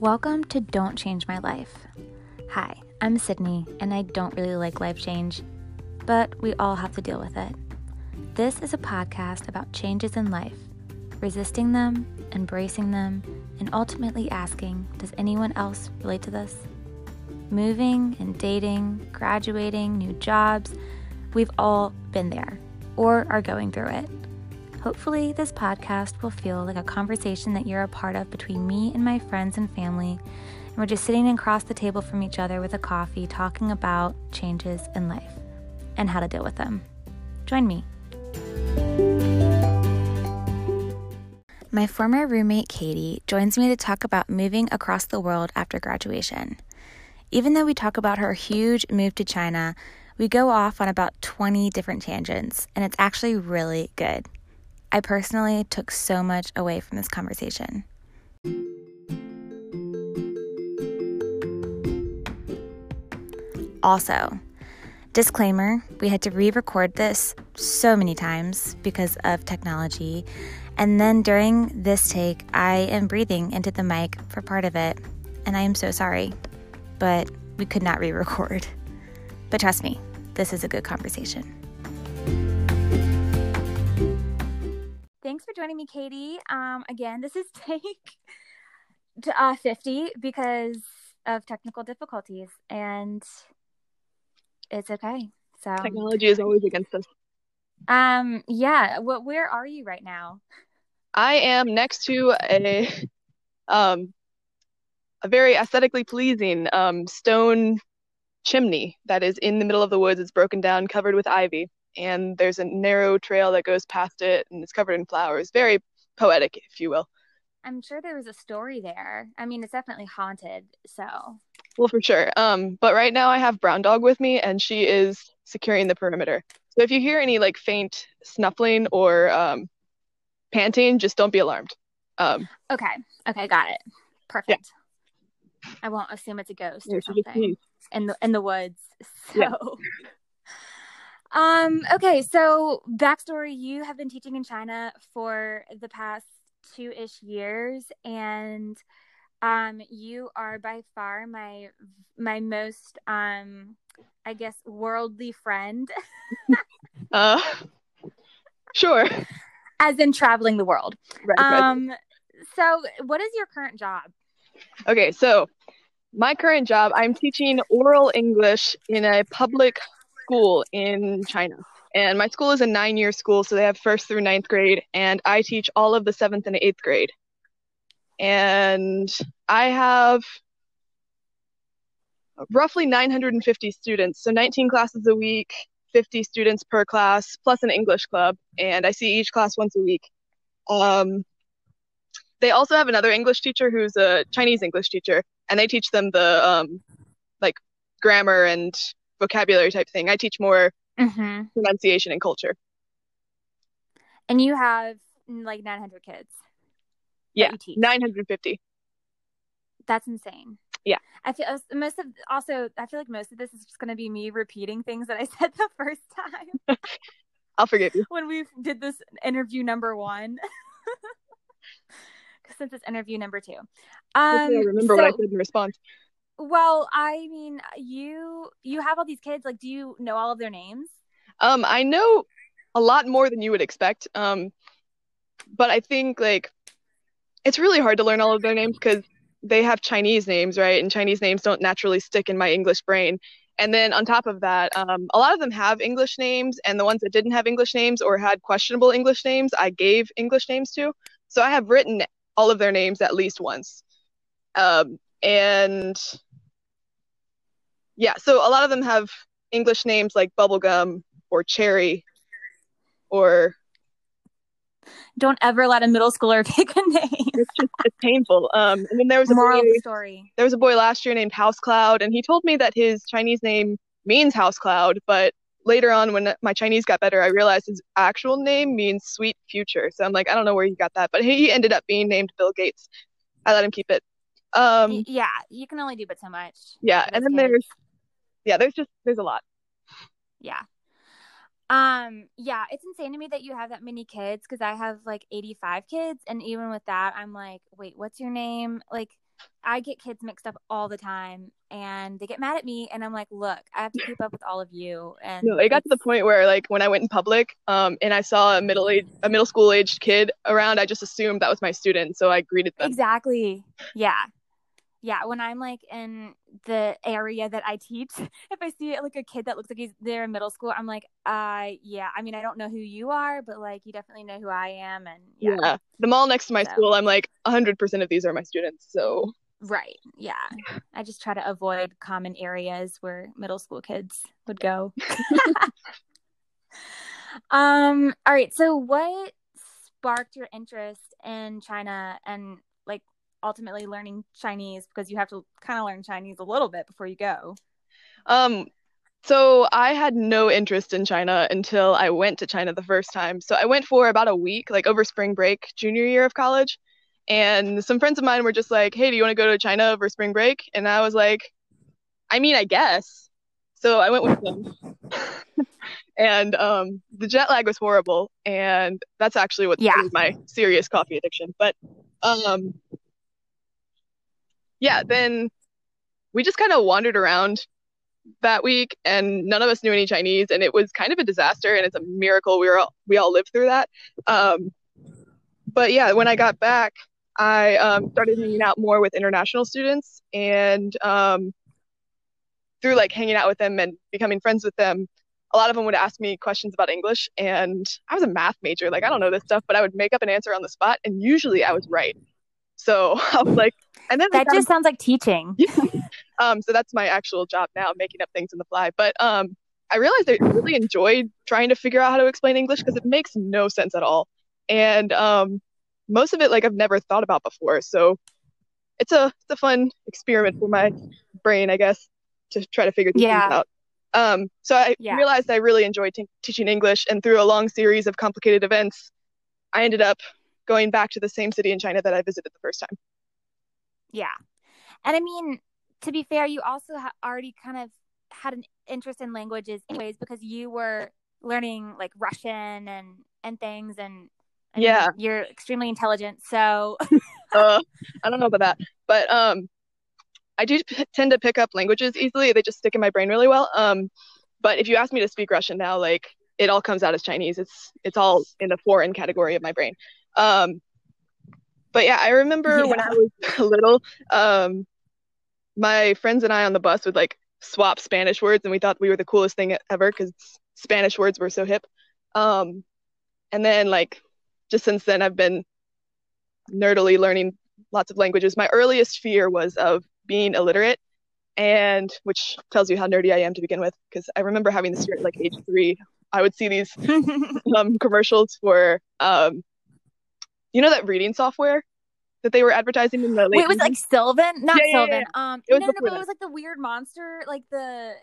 Welcome to Don't Change My Life. Hi, I'm Sydney, and I don't really like life change, but we all have to deal with it. This is a podcast about changes in life, resisting them, embracing them, and ultimately asking Does anyone else relate to this? Moving and dating, graduating, new jobs, we've all been there or are going through it. Hopefully, this podcast will feel like a conversation that you're a part of between me and my friends and family. And we're just sitting across the table from each other with a coffee, talking about changes in life and how to deal with them. Join me. My former roommate Katie joins me to talk about moving across the world after graduation. Even though we talk about her huge move to China, we go off on about 20 different tangents, and it's actually really good. I personally took so much away from this conversation. Also, disclaimer we had to re record this so many times because of technology. And then during this take, I am breathing into the mic for part of it. And I am so sorry, but we could not re record. But trust me, this is a good conversation. Thanks for joining me, Katie. Um, again, this is take uh, 50 because of technical difficulties, and it's okay. So technology is always against us. Um, yeah. What? Where are you right now? I am next to a um a very aesthetically pleasing um stone chimney that is in the middle of the woods. It's broken down, covered with ivy and there's a narrow trail that goes past it and it's covered in flowers. Very poetic, if you will. I'm sure there was a story there. I mean, it's definitely haunted, so. Well, for sure. Um, but right now I have Brown Dog with me, and she is securing the perimeter. So if you hear any like faint snuffling or um, panting, just don't be alarmed. Um, okay. Okay, got it. Perfect. Yeah. I won't assume it's a ghost or something in the in the woods. So. Yeah. Um, okay, so backstory you have been teaching in China for the past two ish years, and um, you are by far my my most um I guess worldly friend. uh sure. As in traveling the world. Right, um right. so what is your current job? Okay, so my current job, I'm teaching oral English in a public school in China. And my school is a nine year school, so they have first through ninth grade, and I teach all of the seventh and eighth grade. And I have roughly 950 students, so 19 classes a week, 50 students per class, plus an English club, and I see each class once a week. Um, they also have another English teacher who's a Chinese English teacher, and they teach them the um, like grammar and vocabulary type thing. I teach more mm-hmm. pronunciation and culture. And you have like 900 kids. Yeah, 950. That's insane. Yeah. I feel most of also I feel like most of this is just going to be me repeating things that I said the first time. I'll forgive you. When we did this interview number 1. Since it's interview number 2. Um I remember so, what I said in response. Well, I mean, you you have all these kids. Like, do you know all of their names? Um, I know a lot more than you would expect. Um, but I think like it's really hard to learn all of their names because they have Chinese names, right? And Chinese names don't naturally stick in my English brain. And then on top of that, um, a lot of them have English names, and the ones that didn't have English names or had questionable English names, I gave English names to. So I have written all of their names at least once. Um, and yeah, so a lot of them have English names like bubblegum or cherry or don't ever let a middle schooler pick a name. it's just it's painful. Um, and then there was a moral boy, story. There was a boy last year named House Cloud, and he told me that his Chinese name means house cloud, but later on when my Chinese got better, I realized his actual name means sweet future. So I'm like, I don't know where he got that, but he ended up being named Bill Gates. I let him keep it. Um, yeah, you can only do but so much. Yeah, and then kids. there's yeah, there's just there's a lot. Yeah. Um, yeah, it's insane to me that you have that many kids because I have like 85 kids, and even with that, I'm like, wait, what's your name? Like, I get kids mixed up all the time and they get mad at me and I'm like, look, I have to keep up with all of you. And No, it got to the point where like when I went in public, um, and I saw a middle age a middle school aged kid around, I just assumed that was my student, so I greeted them. Exactly. Yeah. Yeah. When I'm like in the area that I teach, if I see like a kid that looks like he's there in middle school, I'm like, uh, yeah. I mean, I don't know who you are, but like you definitely know who I am. And yeah. Yeah. The mall next to my So- school, I'm like 100% of these are my students. So, Right. Yeah. I just try to avoid common areas where middle school kids would go. um, all right. So what sparked your interest in China and ultimately learning Chinese because you have to kind of learn Chinese a little bit before you go. um, so I had no interest in China until I went to China the first time. So I went for about a week, like over spring break, junior year of college. And some friends of mine were just like, "Hey, do you want to go to China over spring break?" And I was like, "I mean, I guess." So I went with them. And um, the jet lag was horrible, and that's actually what Yeah. my serious coffee addiction. But um, yeah, then we just kind of wandered around that week, and none of us knew any Chinese, and it was kind of a disaster, and it's a miracle we were all, we all lived through that. Um, but yeah, when I got back, I um, started hanging out more with international students, and um, through like hanging out with them and becoming friends with them, a lot of them would ask me questions about English, and I was a math major, like I don't know this stuff, but I would make up an answer on the spot, and usually I was right. So I was like, and then That kind of- just sounds like teaching. um, so that's my actual job now, making up things on the fly. But um, I realized I really enjoyed trying to figure out how to explain English because it makes no sense at all, and um, most of it like I've never thought about before. So it's a it's a fun experiment for my brain, I guess, to try to figure these Yeah. things out. Um, so I Yeah. realized I really enjoyed t- teaching English, and through a long series of complicated events, I ended up going back to the same city in China that I visited the first time. Yeah. And I mean, to be fair, you also ha- already kind of had an interest in languages anyways because you were learning like Russian and and things and Yeah. you're extremely intelligent. So uh, I don't know about that, but um, I do p- tend to pick up languages easily. They just stick in my brain really well. Um, but if you ask me to speak Russian now, like it all comes out as Chinese. It's it's all in the foreign category of my brain. Um, but yeah, I remember when I was little, um, my friends and I on the bus would like swap Spanish words, and we thought we were the coolest thing ever because Spanish words were so hip. Um, and then like just since then, I've been nerdily learning lots of languages. My earliest fear was of being illiterate, and which tells you how nerdy I am to begin with, because I remember having this fear at like age three. I would see these um, commercials for, um, you know, that reading software that they were advertising in the late. Wait, it was like Sylvan? Not Yeah, yeah, yeah, Sylvan. Um It was no, no, but it was like the weird monster, like the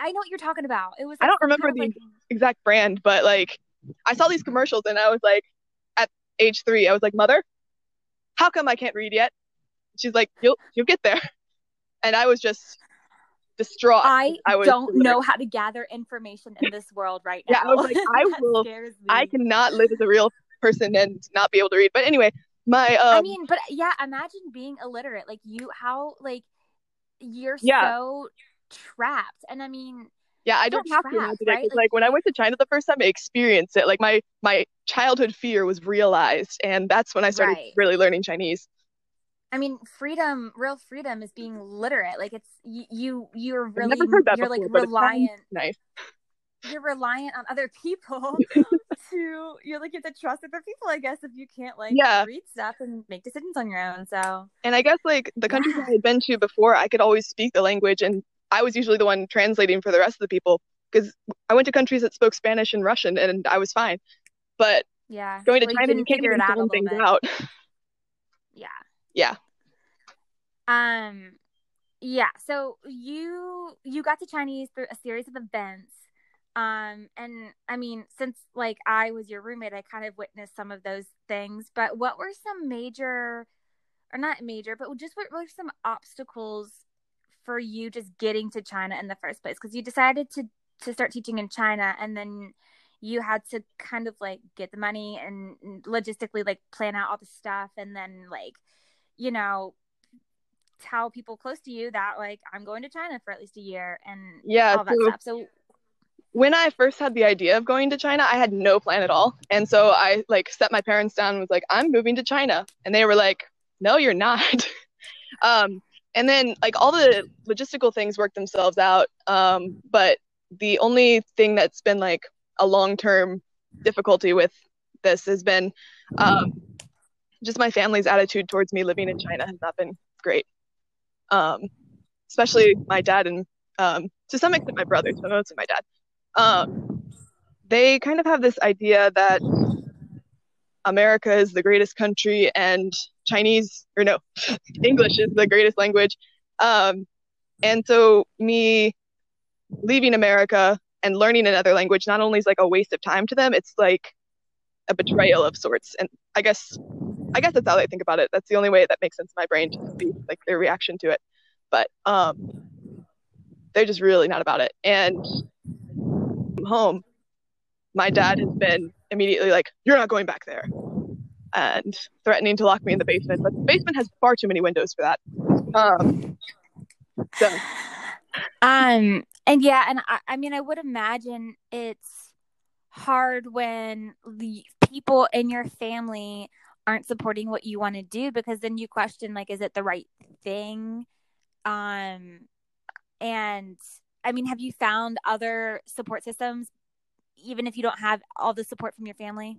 I know what you're talking about. It was I don't remember the like- exact brand, but like I saw these commercials and I was like, at age three, I was like, Mother, how come I can't read yet? She's like, You'll you'll get there, and I was just distraught. I, I don't know how to gather information in this world right Yeah, now. I was like, I will-. I cannot live as a real person and not be able to read. But anyway, my um, I mean, but yeah, imagine being illiterate. Like you, how like you're Yeah. so trapped. And I mean, yeah, I don't have to trapped, imagine it 'cause, right? Like- like when I went to China the first time, I experienced it. Like my my childhood fear was realized, and that's when I started Right. really learning Chinese. I mean, freedom, real freedom is being literate. Like it's you, you you're really never heard that you're before, like it reliant. nice. You're reliant on other people to. You're like you have to trust other people. I guess if you can't like Yeah. read stuff and make decisions on your own. So And I guess like the countries Yeah. I had been to before, I could always speak the language, and I was usually the one translating for the rest of the people because I went to countries that spoke Spanish and Russian, and I was fine. But yeah, going to Well, you China, you can't figure out a sound little things bit. out. Yeah. Yeah. Um yeah, so you you got to Chinese through a series of events. Um and I mean, since like I was your roommate, I kind of witnessed some of those things, but what were some major or not major, but just what were some obstacles for you just getting to China in the first place? Because you decided to to start teaching in China and then you had to kind of like get the money and logistically like plan out all the stuff and then like you know tell people close to you that like I'm going to China for at least a year and Yeah, all that so stuff. So when I first had the idea of going to China, I had no plan at all. And so I like set my parents down and was like, I'm moving to China. And they were like, No, you're not. um, and then like all the logistical things worked themselves out. Um, but the only thing that's been like a long term difficulty with this has been um, just my family's attitude towards me living in China has not been great. Um, especially my dad and um, to some extent my brothers, but mostly my dad. Um, they kind of have this idea that America is the greatest country and Chinese, or no, English is the greatest language. Um, and so me leaving America and learning another language not only is like a waste of time to them, it's like a betrayal of sorts. And I guess I guess that's how they think about it. That's the only way that makes sense in my brain to be like their reaction to it. But um, they're just really not about it. And home, my dad has been immediately like, "You're not going back there," and threatening to lock me in the basement. But the basement has far too many windows for that. Um, so Um, and yeah, and I, I mean, I would imagine it's hard when the people in your family aren't supporting what you want to do because then you question like, is it the right thing? Um, and I mean, have you found other support systems, even if you don't have all the support from your family?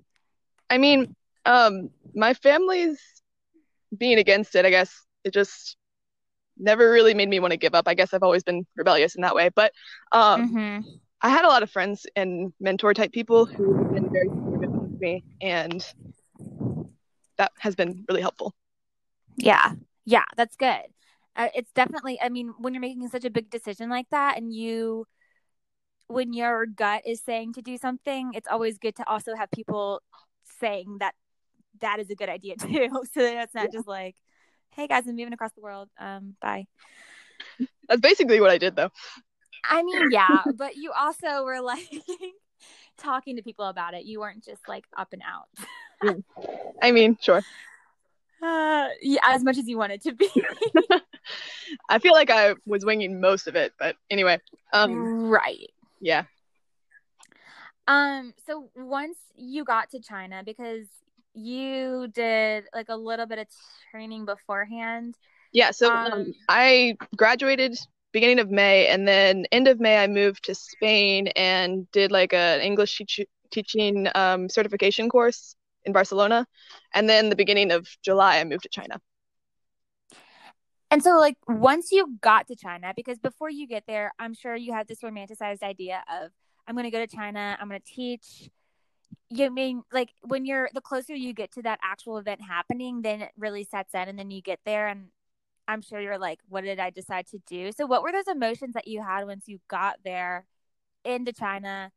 I mean, um, my family's being against it. I guess it just never really made me want to give up. I guess I've always been rebellious in that way. But um, Mm-hmm. I had a lot of friends and mentor type people who have been very supportive of me, and that has been really helpful. Yeah. Yeah, that's good. It's definitely, I mean, when you're making such a big decision like that and you, when your gut is saying to do something, it's always good to also have people saying that that is a good idea too. So that it's not just like, hey guys, I'm moving across the world. Um, bye. That's basically what I did, though. I mean, yeah, but you also were like talking to people about it. You weren't just like up and out. I mean, sure. Uh, yeah, as much as you wanted to be. I feel like I was winging most of it, but anyway. Um, right. yeah. Um, so once you got to China, because you did like a little bit of training beforehand. Yeah, so Um, um, I graduated beginning of May, and then end of May I moved to Spain and did like an English teach- teaching um, certification course in Barcelona, and then the beginning of July I moved to China. And so like once you got to China, because before you get there, I'm sure you had this romanticized idea of I'm gonna go to China, I'm gonna teach. You mean like when you're the closer you get to that actual event happening, then it really sets in and then you get there and I'm sure you're like, what did I decide to do? So what were those emotions that you had once you got there into China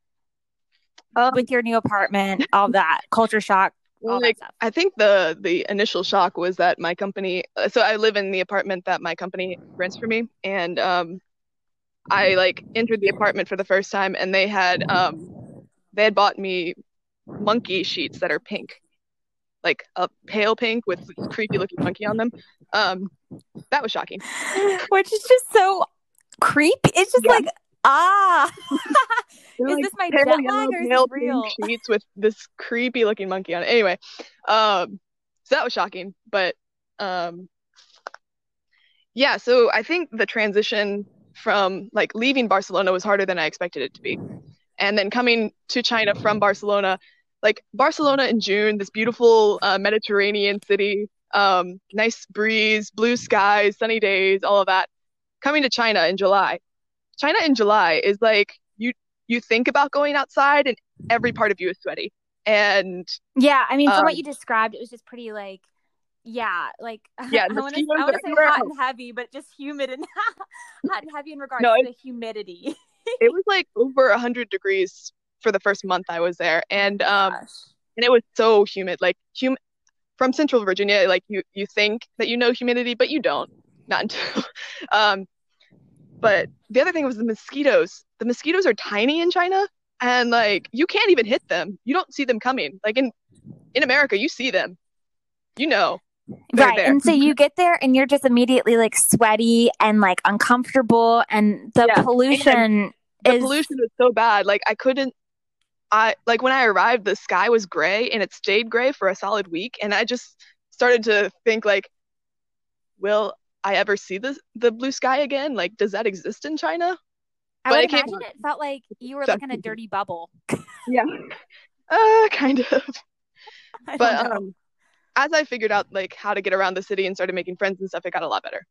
Um, with your new apartment, all that culture shock, like. I think the the initial shock was that my company. uh, So I live in the apartment that my company rents for me, and um, I like entered the apartment for the first time, and they had um, they had bought me monkey sheets that are pink, like a pale pink with creepy looking monkey on them. Um, that was shocking. Which is just so creepy. It's just Yeah. like ah. Is like, this my jet lag or is real? sheets with this creepy looking monkey on it. Anyway, um, so that was shocking, but um, yeah. So I think the transition from like leaving Barcelona was harder than I expected it to be, and then coming to China from Barcelona, like Barcelona in June, this beautiful uh, Mediterranean city, um, nice breeze, blue skies, sunny days, all of that. Coming to China in July, China in July is like you you think about going outside and every part of you is sweaty. And Yeah, I mean, from Um, what you described, it was just pretty like, yeah, like Yeah, I want to, mosquitoes I want to say hot and heavy, but just humid and hot and heavy in regards No, to the humidity. it was like over 100 degrees for the first month I was there. And um Gosh. and it was so humid. Like hum from Central Virginia, like you you think that you know humidity, but you don't. Not until um but the other thing was the mosquitoes. The mosquitoes are tiny in China and like you can't even hit them. You don't see them coming. Like in in America, you see them. You know. right. there. And so you get there and you're just immediately like sweaty and like uncomfortable and the Yeah, pollution the is pollution was so bad. Like I couldn't I like when I arrived, the sky was gray and it stayed gray for a solid week, and I just started to think like, will I ever see the the blue sky again? Like, does that exist in China? I but would came imagine it felt like you were like in a dirty bubble. Yeah. Uh, kind of. But know. um, as I figured out like how to get around the city and started making friends and stuff, it got a lot better.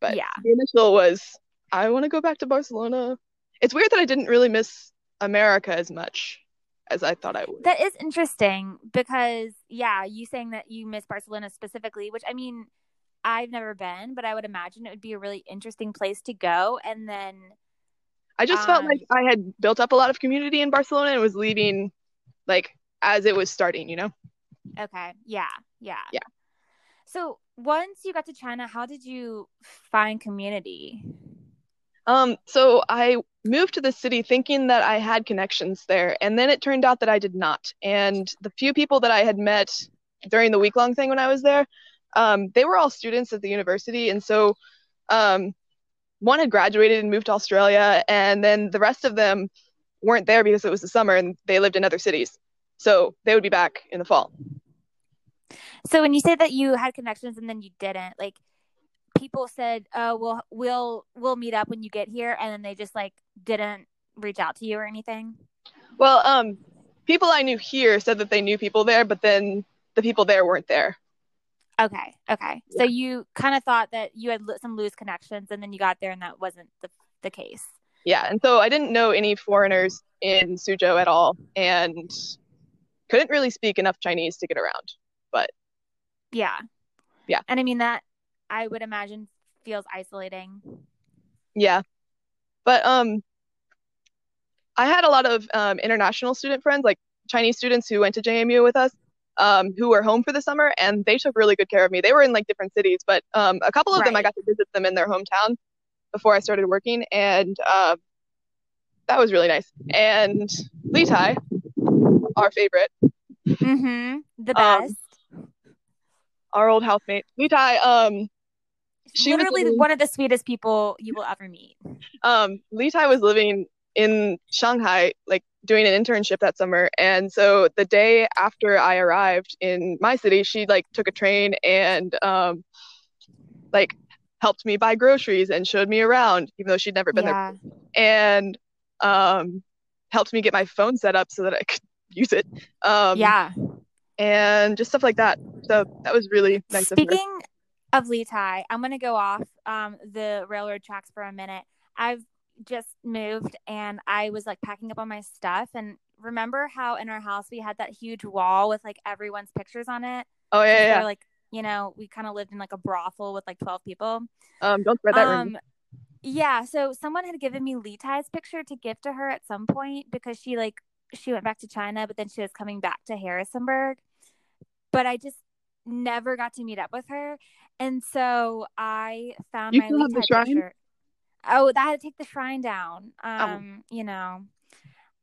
But yeah. the initial was I want to go back to Barcelona. It's weird that I didn't really miss America as much as I thought I would. That is interesting because yeah, you saying that you miss Barcelona specifically, which I mean, I've never been, but I would imagine it would be a really interesting place to go. And then I just felt Um, like I had built up a lot of community in Barcelona and was leaving like as it was starting, you know? okay, yeah, yeah, Yeah. So once you got to China, how did you find community? Um, so I moved to the city thinking that I had connections there, and then it turned out that I did not. And the few people that I had met during the week long thing when I was there, um, they were all students at the university, and so um, one had graduated and moved to Australia, and then the rest of them weren't there because it was the summer and they lived in other cities. So they would be back in the fall. So when you say that you had connections and then you didn't, like people said, "Oh, we'll we'll we'll meet up when you get here," and then they just like didn't reach out to you or anything. Well, um, people I knew here said that they knew people there, but then the people there weren't there. Okay, okay. So you kind of thought that you had some loose connections, and then you got there, and that wasn't the the case. Yeah, and so I didn't know any foreigners in Suzhou at all, and couldn't really speak enough Chinese to get around. But yeah, Yeah. And I mean that I would imagine feels isolating. Yeah, but um, I had a lot of um, international student friends, like Chinese students who went to JMU with us, um, who were home for the summer, and they took really good care of me. They were in like different cities, but um, a couple of them I got to visit them in their hometown before I started working, and uh, that was really nice. And Tai, our favorite. Mm-hmm. The Um, best. our old housemate, Tai, um, she was Literally living- one of the sweetest people you will ever meet. um, Tai was living in Shanghai, like doing an internship that summer. And so the day after I arrived in my city, she like took a train and um, like helped me buy groceries and showed me around, even though she'd never been there. And um, helped me get my phone set up so that I could use it. Um, yeah. And just stuff like that. So that was really nice of. Speaking of Lee Tai, I'm gonna go off um the railroad tracks for a minute. I've just moved and I was like packing up all my stuff and remember how in our house we had that huge wall with like everyone's pictures on it? Oh yeah, yeah. we're, like, you know, we kind of lived in like a brothel with like 12 people. Um, don't spread that. Um yeah, so someone had given me Lee Tai's picture to give to her at some point because she like she went back to China, but then she was coming back to Harrisonburg. But I just never got to meet up with her. And so I found You my Lee Tai picture. Oh, that had to take the shrine down. Oh. Um, you know.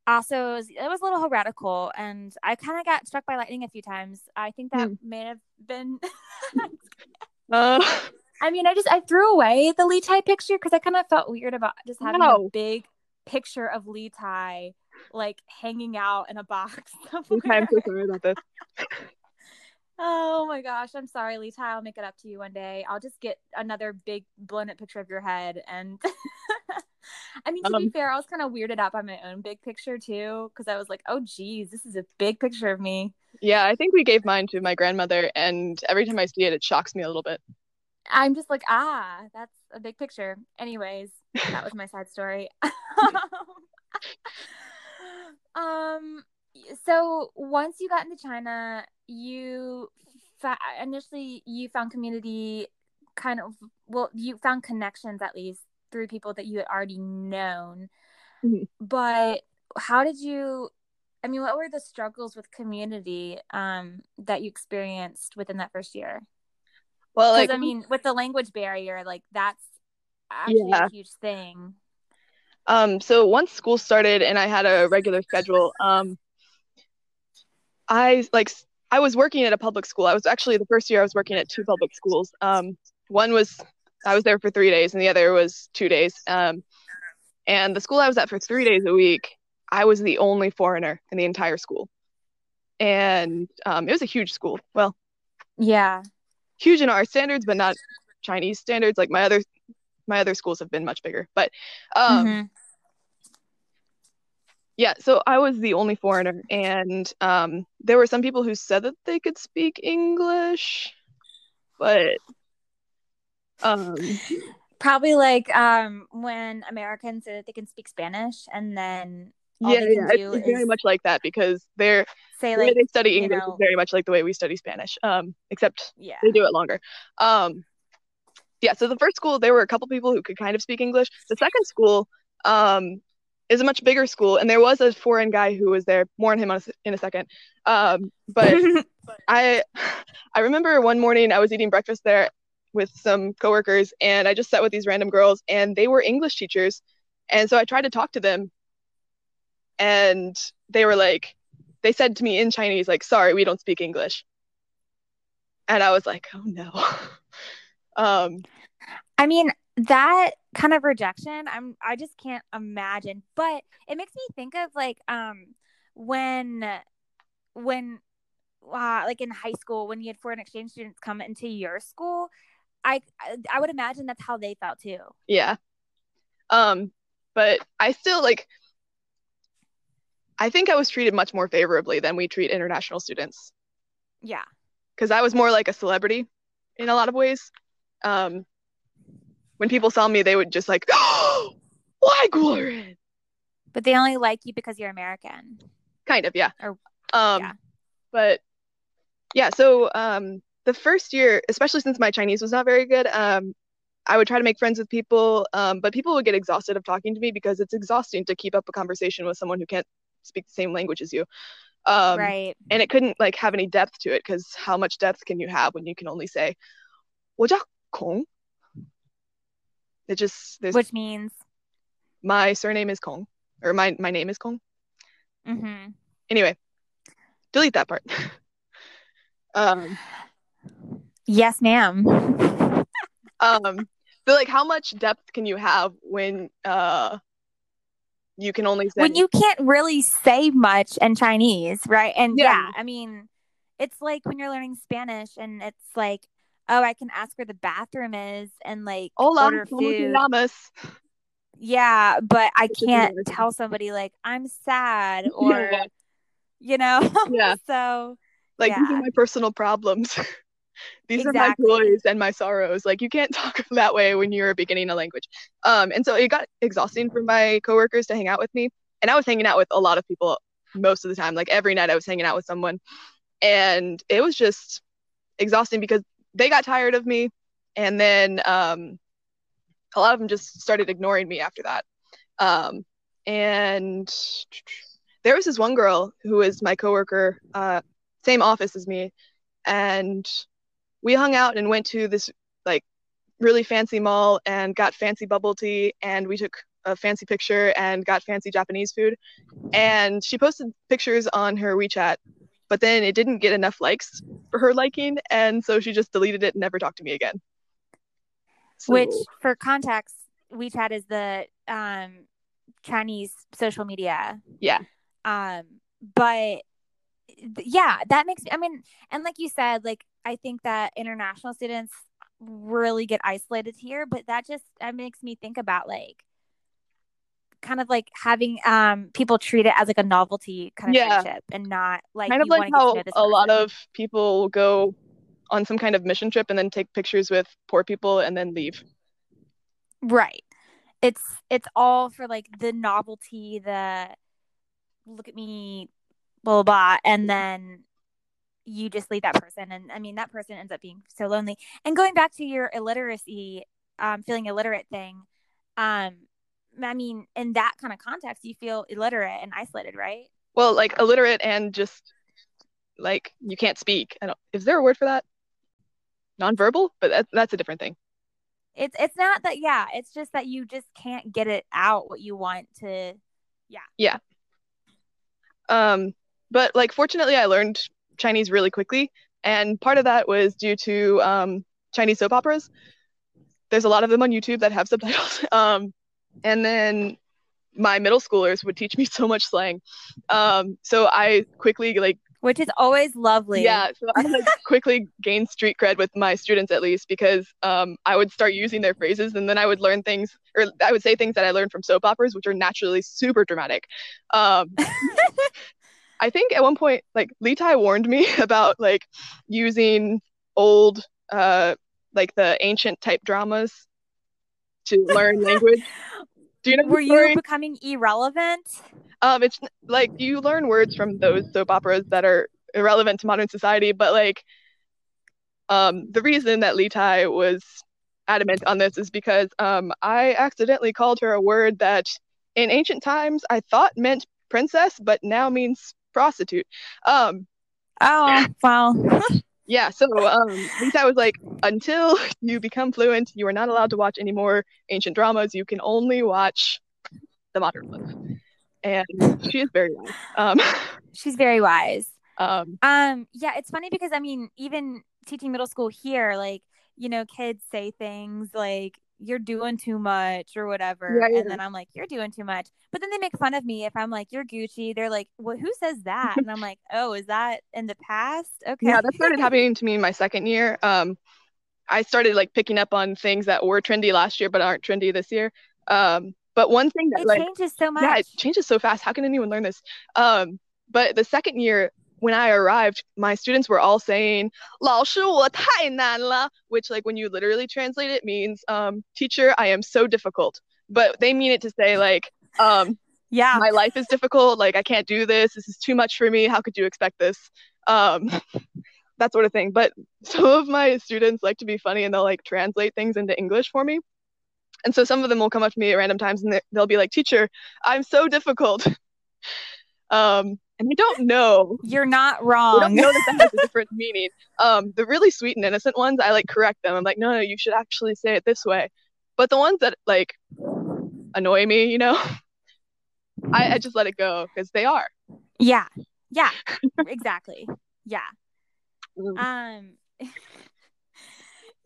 Also, it was, it was a little heretical, and I kind of got struck by lightning a few times. I think that Hmm. may have been Uh, I mean, I just I threw away the Lee Tai picture because I kind of felt weird about just having a big picture of Lee Tai like hanging out in a box. okay, I'm so sorry about this. Oh my gosh, I'm sorry, Lee Tai. I'll make it up to you one day. I'll just get another big blown up picture of your head and. I mean, to be Um, fair, I was kind of weirded out by my own big picture too, because I was like, "Oh, geez, this is a big picture of me." Yeah, I think we gave mine to my grandmother, and every time I see it, it shocks me a little bit. I'm just like, ah, that's a big picture. Anyways, that was my side story. um, so once you got into China, you fa- initially you found community, kind of. Well, you found connections at least through people that you had already known. Mhm. But how did you? I mean, what were the struggles with community um, that you experienced within that first year? Well, like, I mean, with the language barrier, like that's actually Yeah. a huge thing. um, so once school started and I had a regular schedule, um, I like I was working at a public school. I was actually the first year I was working at two public schools. Um, one was I was there for three days, and the other was two days. Um, and the school I was at for three days a week, I was the only foreigner in the entire school, and um, it was a huge school. Well, yeah, huge in our standards, but not Chinese standards. Like my other my other schools have been much bigger, but um, mm-hmm. Yeah. So I was the only foreigner, and um, there were some people who said that they could speak English, but um, probably like um when Americans say that they can speak Spanish, and then yeah, yeah, it's very much like that because they're say like they study English know, very much like the way we study Spanish, um, except yeah. they do it longer. Um, yeah, so the first school there were a couple people who could kind of speak English. The second school um, is a much bigger school, and there was a foreign guy who was there. More on him in a second. Um, but I I remember one morning I was eating breakfast there with some coworkers, and I just sat with these random girls, and they were English teachers, and so I tried to talk to them, and they were like, they said to me in Chinese, like, "Sorry, we don't speak English," and I was like, "Oh no." um, I mean, that kind of rejection, I'm, I just can't imagine. But it makes me think of like, um, when, when uh, like in high school when you had foreign exchange students come into your school I I would imagine that's how they felt too. Yeah. Um, but I still like. I think I was treated much more favorably than we treat international students. Yeah. Because I was more like a celebrity in a lot of ways. Um, when people saw me, they would just like, oh, 外国人? But they only like you because you're American. Kind of, yeah. Or, um, yeah. But yeah, so um, the first year, especially since my Chinese was not very good, um, I would try to make friends with people, um, but people would get exhausted of talking to me because it's exhausting to keep up a conversation with someone who can't speak the same language as you. Um, right. And it couldn't like have any depth to it because how much depth can you have when you can only say, 我叫 Kong? It just there's which means my surname is Kong or my my name is Kong. Mm-hmm. Anyway, delete that part. um, Yes, ma'am. um, but like, how much depth can you have when uh you can only say when you can't really say much in Chinese, right? And yeah. yeah, I mean, it's like when you're learning Spanish, and it's like, oh, I can ask where the bathroom is, and like Hola, order food. Yeah, but I can't tell somebody like I'm sad or, yeah. you know. Yeah. so like yeah. these are my personal problems. these exactly. are my joys and my sorrows. Like you can't talk that way when you're beginning a language. Um, and so it got exhausting for my coworkers to hang out with me. And I was hanging out with a lot of people most of the time. Like every night I was hanging out with someone. And it was just exhausting because they got tired of me. And then um, a lot of them just started ignoring me after that. Um, and there was this one girl who was my coworker, uh, same office as me, and we hung out and went to this like really fancy mall and got fancy bubble tea and we took a fancy picture and got fancy Japanese food. And she posted pictures on her WeChat, but then it didn't get enough likes for her liking, and so she just deleted it and never talked to me again. So... Which, for context, WeChat is the um, Chinese social media. Yeah. Um, but yeah, that makes me, I mean, and like you said, like, I think that international students really get isolated here, but that just, that makes me think about like, kind of like having um people treat it as like a novelty kind of yeah. friendship and not like kind of like how a lot of people go on some kind of mission trip and then take pictures with poor people and then leave right it's it's all for like the novelty the look at me blah, blah, blah. And then you just leave that person. And I mean, that person ends up being so lonely. And going back to your illiteracy, um, feeling illiterate thing, um, I mean, in that kind of context, you feel illiterate and isolated, right? Well, like illiterate and just like you can't speak. I don't, is there a word for that? Nonverbal, but that, that's a different thing. It's it's not that yeah, it's just that you just can't get it out what you want to yeah. Yeah. Um but like fortunately i learned Chinese really quickly, and part of that was due to um, Chinese soap operas. There's a lot of them on YouTube that have subtitles. Um, and then my middle schoolers would teach me so much slang. Um, so I quickly like which is always lovely. Yeah, so I like quickly gained street cred with my students at least because um, I would start using their phrases and then I would learn things or I would say things that I learned from soap operas, which are naturally super dramatic. Um, I think at one point, like Lee Tai warned me about like using old, uh, like the ancient type dramas to learn language. Do you know? Were you becoming irrelevant? Um, it's like you learn words from those soap operas that are irrelevant to modern society, but like, um, the reason that Lee Tai was adamant on this is because um, I accidentally called her a word that in ancient times I thought meant princess, but now means prostitute. Um, oh, wow. yeah, so um, Tai was like, until you become fluent, you are not allowed to watch any more ancient dramas. You can only watch the modern ones and she is very wise. Um, she's very wise. Um, um, yeah, it's funny because I mean, even teaching middle school here, like you know, kids say things like "you're doing too much" or whatever, yeah, yeah. and then I'm like, "You're doing too much," but then they make fun of me if I'm like, "You're Gucci." They're like, "Well, who says that?" and I'm like, "Oh, is that in the past?" Okay. Yeah, that started happening to me in my second year. Um, I started like picking up on things that were trendy last year but aren't trendy this year. Um, but one thing that it like changes so much. Yeah, it changes so fast. How can anyone learn this? Um, but the second year when I arrived, my students were all saying 老师我太难了, which like when you literally translate it means um, teacher, I am so difficult. But they mean it to say like um, yeah, my life is difficult, like I can't do this. This is too much for me. How could you expect this? Um, that sort of thing. But some of my students like to be funny and they'll like translate things into English for me. And so some of them will come up to me at random times and they'll be like, "Teacher, I'm so difficult." um, and they don't know. You're not wrong. I don't know that that has a different meaning. Um, the really sweet and innocent ones, I like correct them. I'm like, "No, no, you should actually say it this way." But the ones that like annoy me, you know, I, I just let it go because they are. Yeah. Yeah. exactly. Yeah. Mm. Um.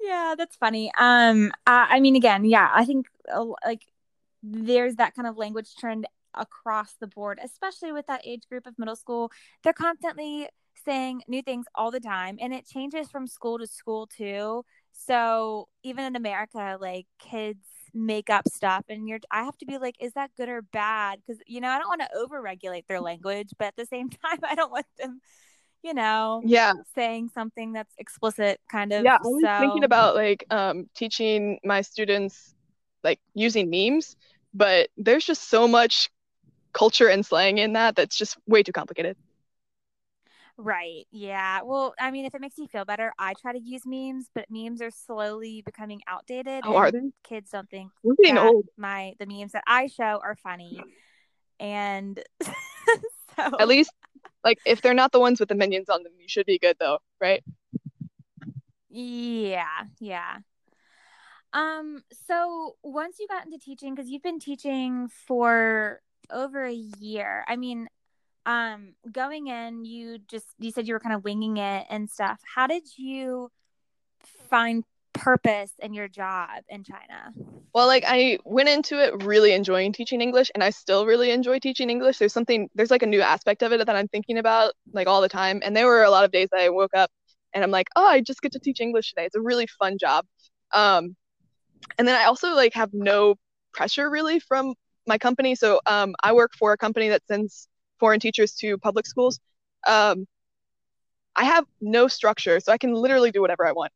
Yeah, that's funny. Um, I, I mean, again, yeah, I think uh, like there's that kind of language trend across the board, especially with that age group of middle school. They're constantly saying new things all the time, and it changes from school to school too. So even in America, like kids make up stuff, and you're I have to be like, is that good or bad? Because you know I don't want to overregulate their language, but at the same time, I don't want them you know, yeah, saying something that's explicit, kind of. Yeah, I was so... thinking about like um, teaching my students like using memes, but there's just so much culture and slang in that that's just way too complicated. Right. Yeah. Well, I mean, if it makes you feel better, I try to use memes, but memes are slowly becoming outdated. Oh, are they? Kids don't think We're getting old. my the memes that I show are funny, and so at least like if they're not the ones with the minions on them, you should be good though, right? Yeah, yeah. Um, so once you got into teaching, because you've been teaching for over a year, I mean, um, going in, you just you said you were kind of winging it and stuff. How did you find purpose in your job in China? Well, like I went into it really enjoying teaching English and I still really enjoy teaching English. There's something there's like a new aspect of it that I'm thinking about like all the time. And there were a lot of days that I woke up and I'm like, "Oh, I just get to teach English today. It's a really fun job." Um and then I also like have no pressure really from my company. So um I work for a company that sends foreign teachers to public schools. Um I have no structure, so I can literally do whatever I want.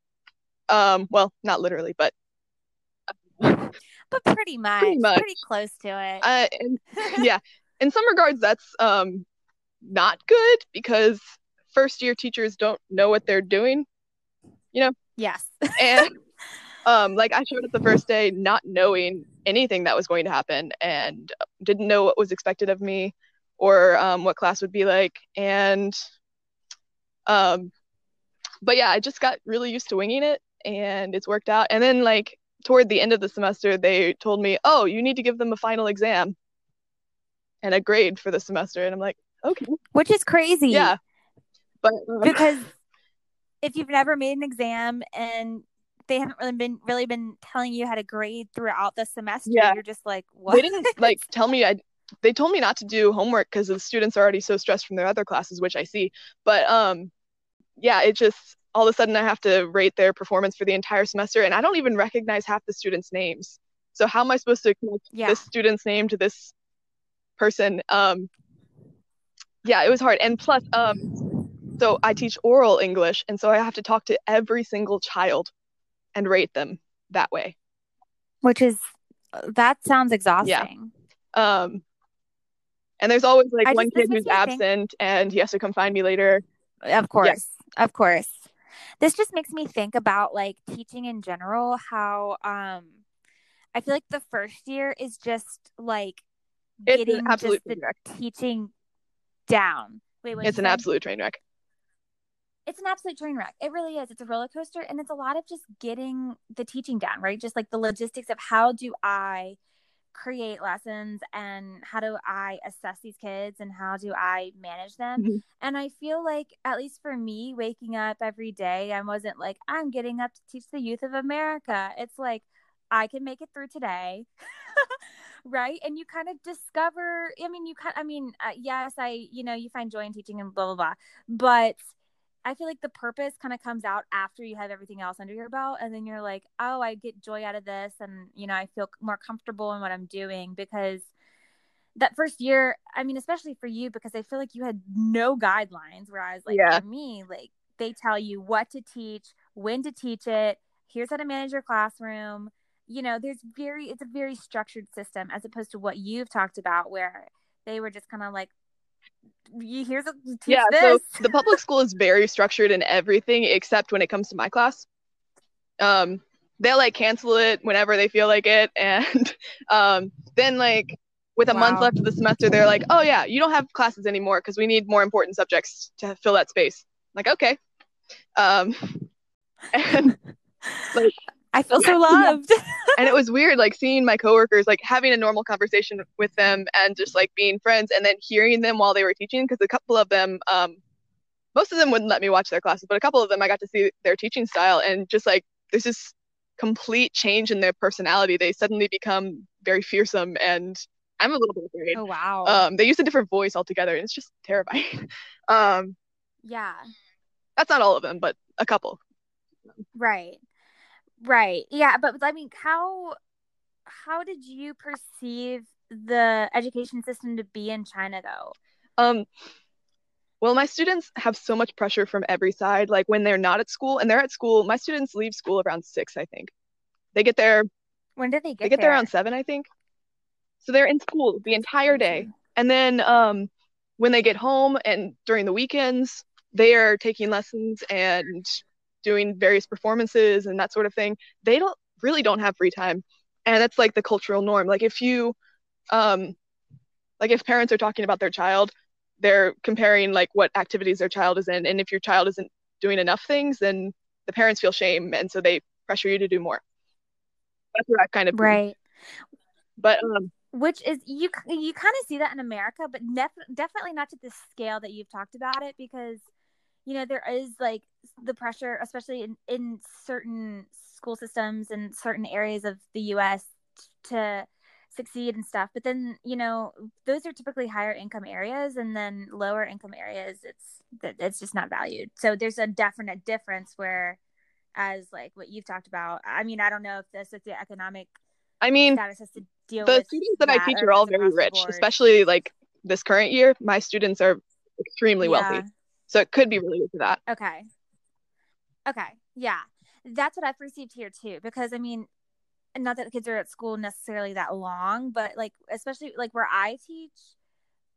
Um, well, not literally, but but pretty much, pretty much, pretty close to it. Uh, and, yeah, in some regards, that's um not good because first year teachers don't know what they're doing. You know. Yes. and um, like I showed up the first day not knowing anything that was going to happen and didn't know what was expected of me or um, what class would be like and um but yeah i just got really used to winging it and it's worked out. And then like toward the end of the semester, they told me, "Oh, you need to give them a final exam and a grade for the semester." And I'm like, "Okay." Which is crazy. Yeah. But um, because if you've never made an exam and they haven't really been really been telling you how to grade throughout the semester, Yeah. you're just like, what? they didn't like tell me I they told me not to do homework because the students are already so stressed from their other classes, which I see. But um yeah, it just all of a sudden I have to rate their performance for the entire semester and I don't even recognize half the students' names. So how am I supposed to connect yeah. this student's name to this person? Um yeah, it was hard. And plus, um so I teach oral English and so I have to talk to every single child and rate them that way. Which is that sounds exhausting. Um, and there's always like I one just- kid who's me think- absent and he has to come find me later. Of course. Of course. This just makes me think about like teaching in general, how um I feel like the first year is just like It's getting an absolute just the teaching down. Wait, It's an absolute train wreck. It's an absolute train wreck. It really is. It's a roller coaster and it's a lot of just getting the teaching down, right? Just like the logistics of how do I create lessons and how do I assess these kids and how do I manage them? Mhm. And I feel like at least for me waking up every day, I wasn't like I'm getting up to teach the youth of America. It's like I can make it through today. right? And you kind of discover, I mean, you kind I mean, uh, yes, I, you know, you find joy in teaching and blah blah blah. But I feel like the purpose kind of comes out after you have everything else under your belt. And then you're like, oh, I get joy out of this. And, you know, I feel more comfortable in what I'm doing because that first year, I mean, especially for you, because I feel like you had no guidelines. Whereas, like, Yeah. for me, like, they tell you what to teach, when to teach it, here's how to manage your classroom. You know, there's very, it's a very structured system as opposed to what you've talked about, where they were just kind of like, here's a teach Yeah, this. so the public school is very structured in everything except when it comes to my class. Um, they'll like cancel it whenever they feel like it, and um, then like with a month left of the semester, they're like, "Oh yeah, you don't have classes anymore because we need more important subjects to fill that space." like, okay. Um, and I feel so loved. and it was weird like seeing my coworkers like having a normal conversation with them and just like being friends and then hearing them while they were teaching because a couple of them um most of them wouldn't let me watch their classes but a couple of them I got to see their teaching style and just like there's this complete change in their personality they suddenly become very fearsome and I'm a little bit afraid oh wow. um they use a different voice altogether and it's just terrifying um yeah. that's not all of them but a couple Right. Right. Yeah, but I mean, how how did you perceive the education system to be in China though? Um, well, my students have so much pressure from every side. Like when they're not at school and they're at school, my students leave school around six, I think. They get there, When did they get there? they get there there? around seven, I think. So they're in school the entire day. And then um, when they get home and during the weekends, they are taking lessons and doing various performances and that sort of thing. They don't really don't have free time. And that's like the cultural norm. Like if you um like if parents are talking about their child, they're comparing like what activities their child is in. And if your child isn't doing enough things, then the parents feel shame and so they pressure you to do more. That's what I've kind of. Right. But um Which is you you kind of see that in America, but nef- definitely not to the scale that you've talked about it because you know there is like the pressure especially in, in certain school systems and certain areas of the US to succeed and stuff but then you know those are typically higher income areas and then lower income areas it's that it's just not valued so there's a definite difference where as like what you've talked about i mean i don't know if the socioeconomic I mean status has to deal with. the students that I teach are all very rich, board. especially like this current year. My students are extremely Yeah. wealthy. So it could be related to that. Okay. Okay. Yeah. That's what I've received here too. Because I mean, not that kids are at school necessarily that long, but like especially like where I teach,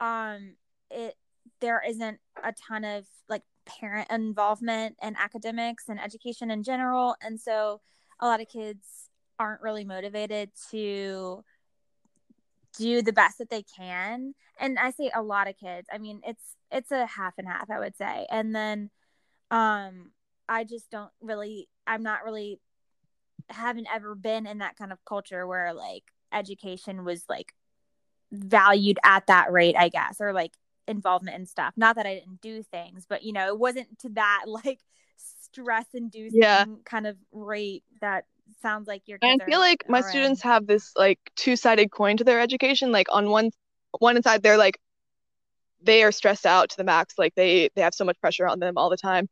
um, it there isn't a ton of like parent involvement in academics and education in general. And so a lot of kids aren't really motivated to do the best that they can. And I say a lot of kids. I mean, it's it's a half and half, I would say. And then um I just don't really I'm not really haven't ever been in that kind of culture where like education was like valued at that rate, I guess, or like involvement in stuff. Not that I didn't do things, but you know, it wasn't to that like stress inducing Yeah. kind of rate that sounds like your And kids I feel like my students have this like two-sided coin to their education. Like on one one side, they're like they are stressed out to the max, like they they have so much pressure on them all the time.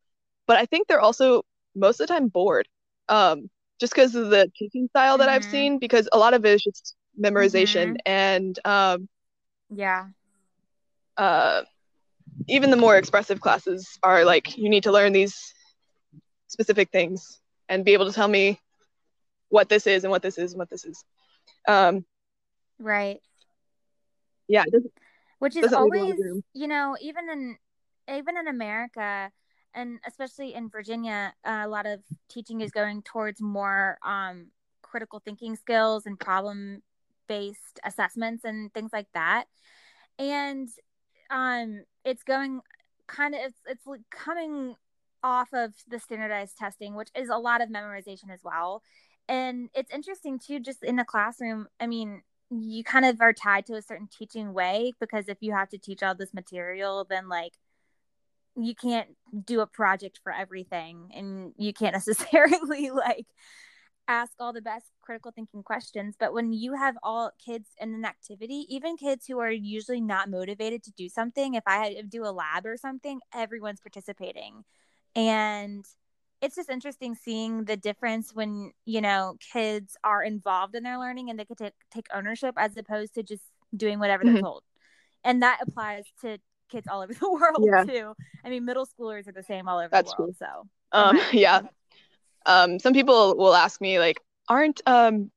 But I think they're also most of the time bored. Um, just because of the teaching style that I've Mhm. seen, because a lot of it is just memorization and um Yeah. uh even the more expressive classes are like you need to learn these specific things and be able to tell me what this is and what this is and what this is. Um, Right. yeah, which is doesn't leave a lot of always you know even in even in america and especially in virginia uh, a lot of teaching is going towards more um, critical thinking skills and problem based assessments and things like that and um, it's going kind of it's it's coming off of the standardized testing which is a lot of memorization as well and it's interesting too just in the classroom i mean you kind of are tied to a certain teaching way because if you have to teach all this material then like you can't do a project for everything and you can't necessarily like ask all the best critical thinking questions. But when you have all kids in an activity even kids who are usually not motivated to do something if i do a lab or something everyone's participating. And it's just interesting seeing the difference when you know kids are involved in their learning and they could take, take ownership as opposed to just doing whatever they're Mhm. told and that applies to kids all over the world Yeah. too i mean middle schoolers are the same all over That's the world so um, yeah. Um, some people will ask me like, aren't um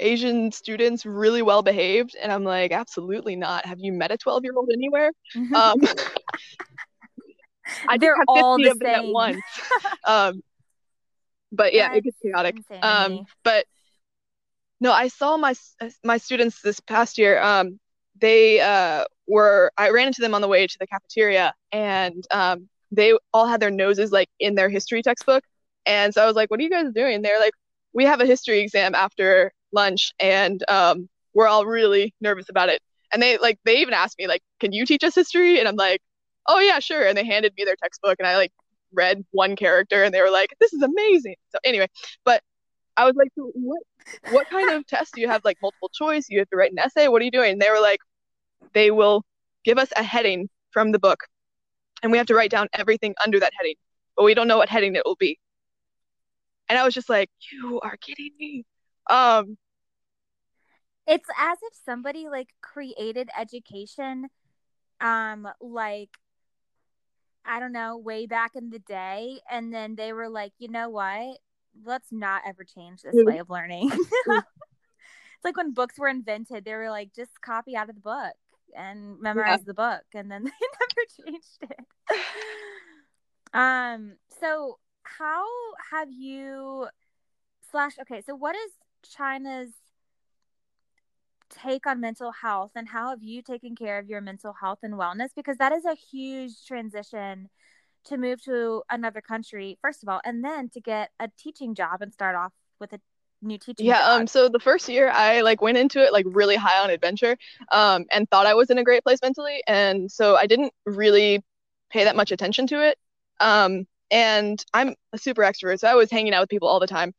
Asian students really well behaved? And I'm like, absolutely not. Have you met a 12 year old anywhere? Um, I They're have all 50 the of them at once. Um, but yeah, it gets chaotic. insane Um, but no, I saw my my students this past year. Um, they uh were I ran into them on the way to the cafeteria, and um, they all had their noses like in their history textbook. And so I was like, "What are you guys doing?" They're like, "We have a history exam after lunch, and um, we're all really nervous about it." And they like they even asked me like, "Can you teach us history?" And I'm like, "Oh yeah, sure." And they handed me their textbook, and I like read one character, and they were like, "This is amazing." So anyway, but I was like, "What what kind of test do you have? Like multiple choice? You have to write an essay? What are you doing?" And they were like, "They will give us a heading from the book, and we have to write down everything under that heading, but we don't know what heading it will be." And I was just like, "You are kidding me." Um, it's as if somebody like created education um like i don't know way back in the day and then they were like you know what? Let's not ever change this way of learning. It's like when books were invented they were like just copy out of the book and memorize the book and then they never changed it. Um so how have you slash okay so what is china's take on mental health and how have you taken care of your mental health and wellness because that is a huge transition to move to another country first of all and then to get a teaching job and start off with a new teaching yeah, job. um, so the first year I like went into it like really high on adventure, um, and thought I was in a great place mentally, and so I didn't really pay that much attention to it. Um, and I'm a super extrovert, so I was hanging out with people all the time,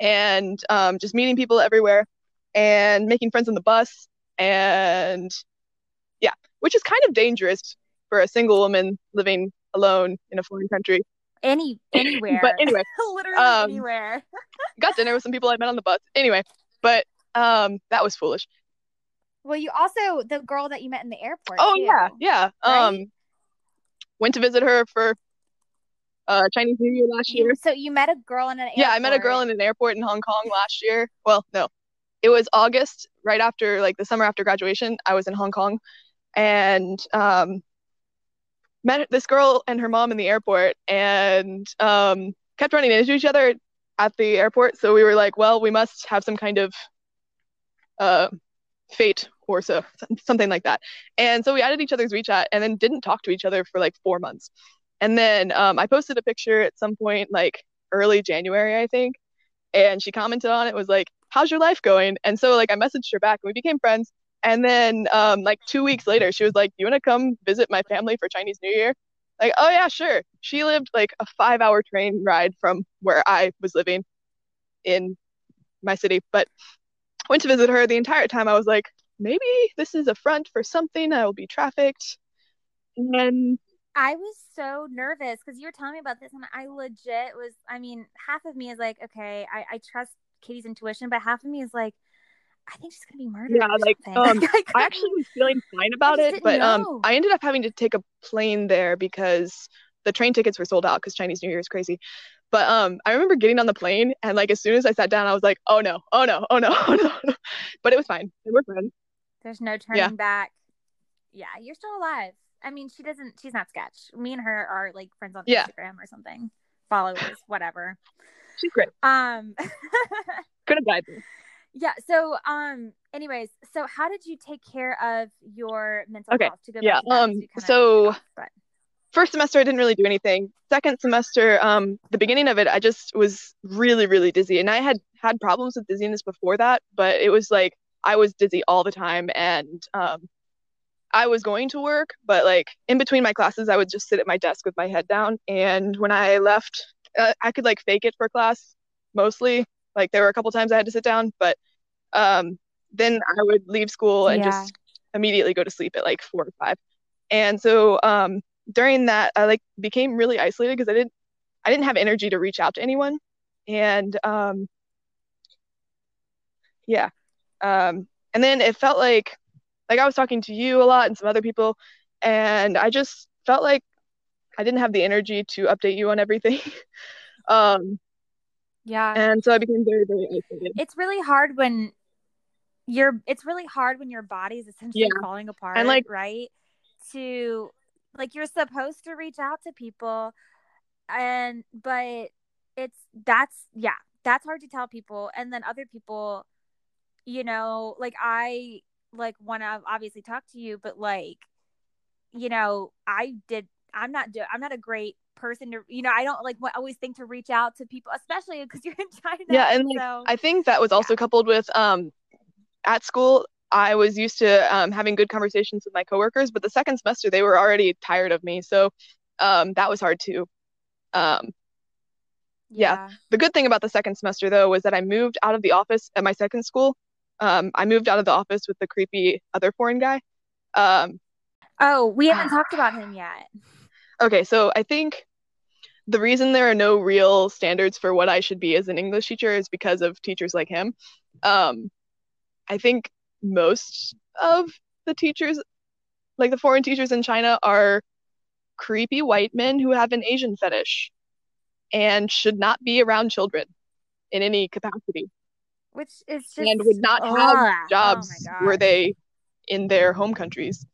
and um, just meeting people everywhere, and making friends on the bus, and yeah, which is kind of dangerous for a single woman living alone in a foreign country. Any anywhere. But anyway, literally um, anywhere. got dinner with some people I met on the bus. Anyway, but um, that was foolish. Well, you also the girl that you met in the airport. Oh too. yeah, yeah. right? Um, went to visit her for uh Chinese New Year last year. So you met a girl in an airport. Yeah, I met a girl in an airport in Hong Kong last year. Well, no, it was August, right after like the summer after graduation. I was in Hong Kong, and um, met this girl and her mom in the airport, and um, kept running into each other at the airport. So we were like, well, we must have some kind of uh fate or so something like that. And so we added each other's WeChat and then didn't talk to each other for like four months. And then um, I posted a picture at some point, like early January, I think, and she commented on it, was like, "How's your life going?" And so like I messaged her back and we became friends. And then um, like two weeks later, she was like, "You want to come visit my family for Chinese New Year?" Like, oh yeah, sure. She lived like a five-hour train ride from where I was living in my city, but went to visit her. The entire time, I was like, maybe this is a front for something. I will be trafficked. And I was so nervous because you were telling me about this, and I legit was. I mean, half of me is like, okay, I, I trust Katie's intuition, but half of me is like, I think she's gonna be murdered. Yeah, like um, I actually was feeling fine about it, but know. um, I ended up having to take a plane there because the train tickets were sold out because Chinese New Year is crazy. But um, I remember getting on the plane and like as soon as I sat down, I was like, oh no, oh no, oh no, oh no. but it was fine. We're friends. There's no turning yeah. back. Yeah, you're still alive. I mean, she doesn't. She's not sketch. Me and her are like friends on yeah. Instagram or something. Followers, whatever. She's great. Um, could have died. Yeah. So, um, anyways, so how did you take care of your mental okay. health? To go yeah. um. So. But... First semester, I didn't really do anything. Second semester, um, the beginning of it, I just was really, really dizzy, and I had had problems with dizziness before that, but it was like I was dizzy all the time, and um, I was going to work, but like in between my classes, I would just sit at my desk with my head down. And when I left, uh, I could like fake it for class mostly. Like there were a couple times I had to sit down, but um, then I would leave school and yeah. just immediately go to sleep at like four or five. And so um, during that, I like became really isolated because I didn't I didn't have energy to reach out to anyone. And um, yeah, um, and then it felt like like I was talking to you a lot and some other people, and I just felt like I didn't have the energy to update you on everything. um, yeah. And so I became very, very isolated. It's really hard when you're. It's really hard when your body is essentially yeah. falling apart. And like, right? To like, you're supposed to reach out to people, and but it's that's yeah, that's hard to tell people, and then other people, you know, like I like want to obviously talk to you, but like, you know, I did. I'm not. Do, I'm not a great person to. You know, I don't like always think to reach out to people, especially because you're in China. Yeah, and like, so, I think that was also yeah. coupled with um, at school. I was used to um, having good conversations with my coworkers, but the second semester they were already tired of me, so um, that was hard too. Um, yeah. yeah. The good thing about the second semester though was that I moved out of the office at my second school um, I moved out of the office with the creepy other foreign guy. Um, oh, we haven't talked about him yet. Okay, so I think the reason there are no real standards for what I should be as an English teacher is because of teachers like him. Um, I think most of the teachers, like the foreign teachers in China, are creepy white men who have an Asian fetish and should not be around children in any capacity which is just and would not have oh jobs oh were they in their home countries.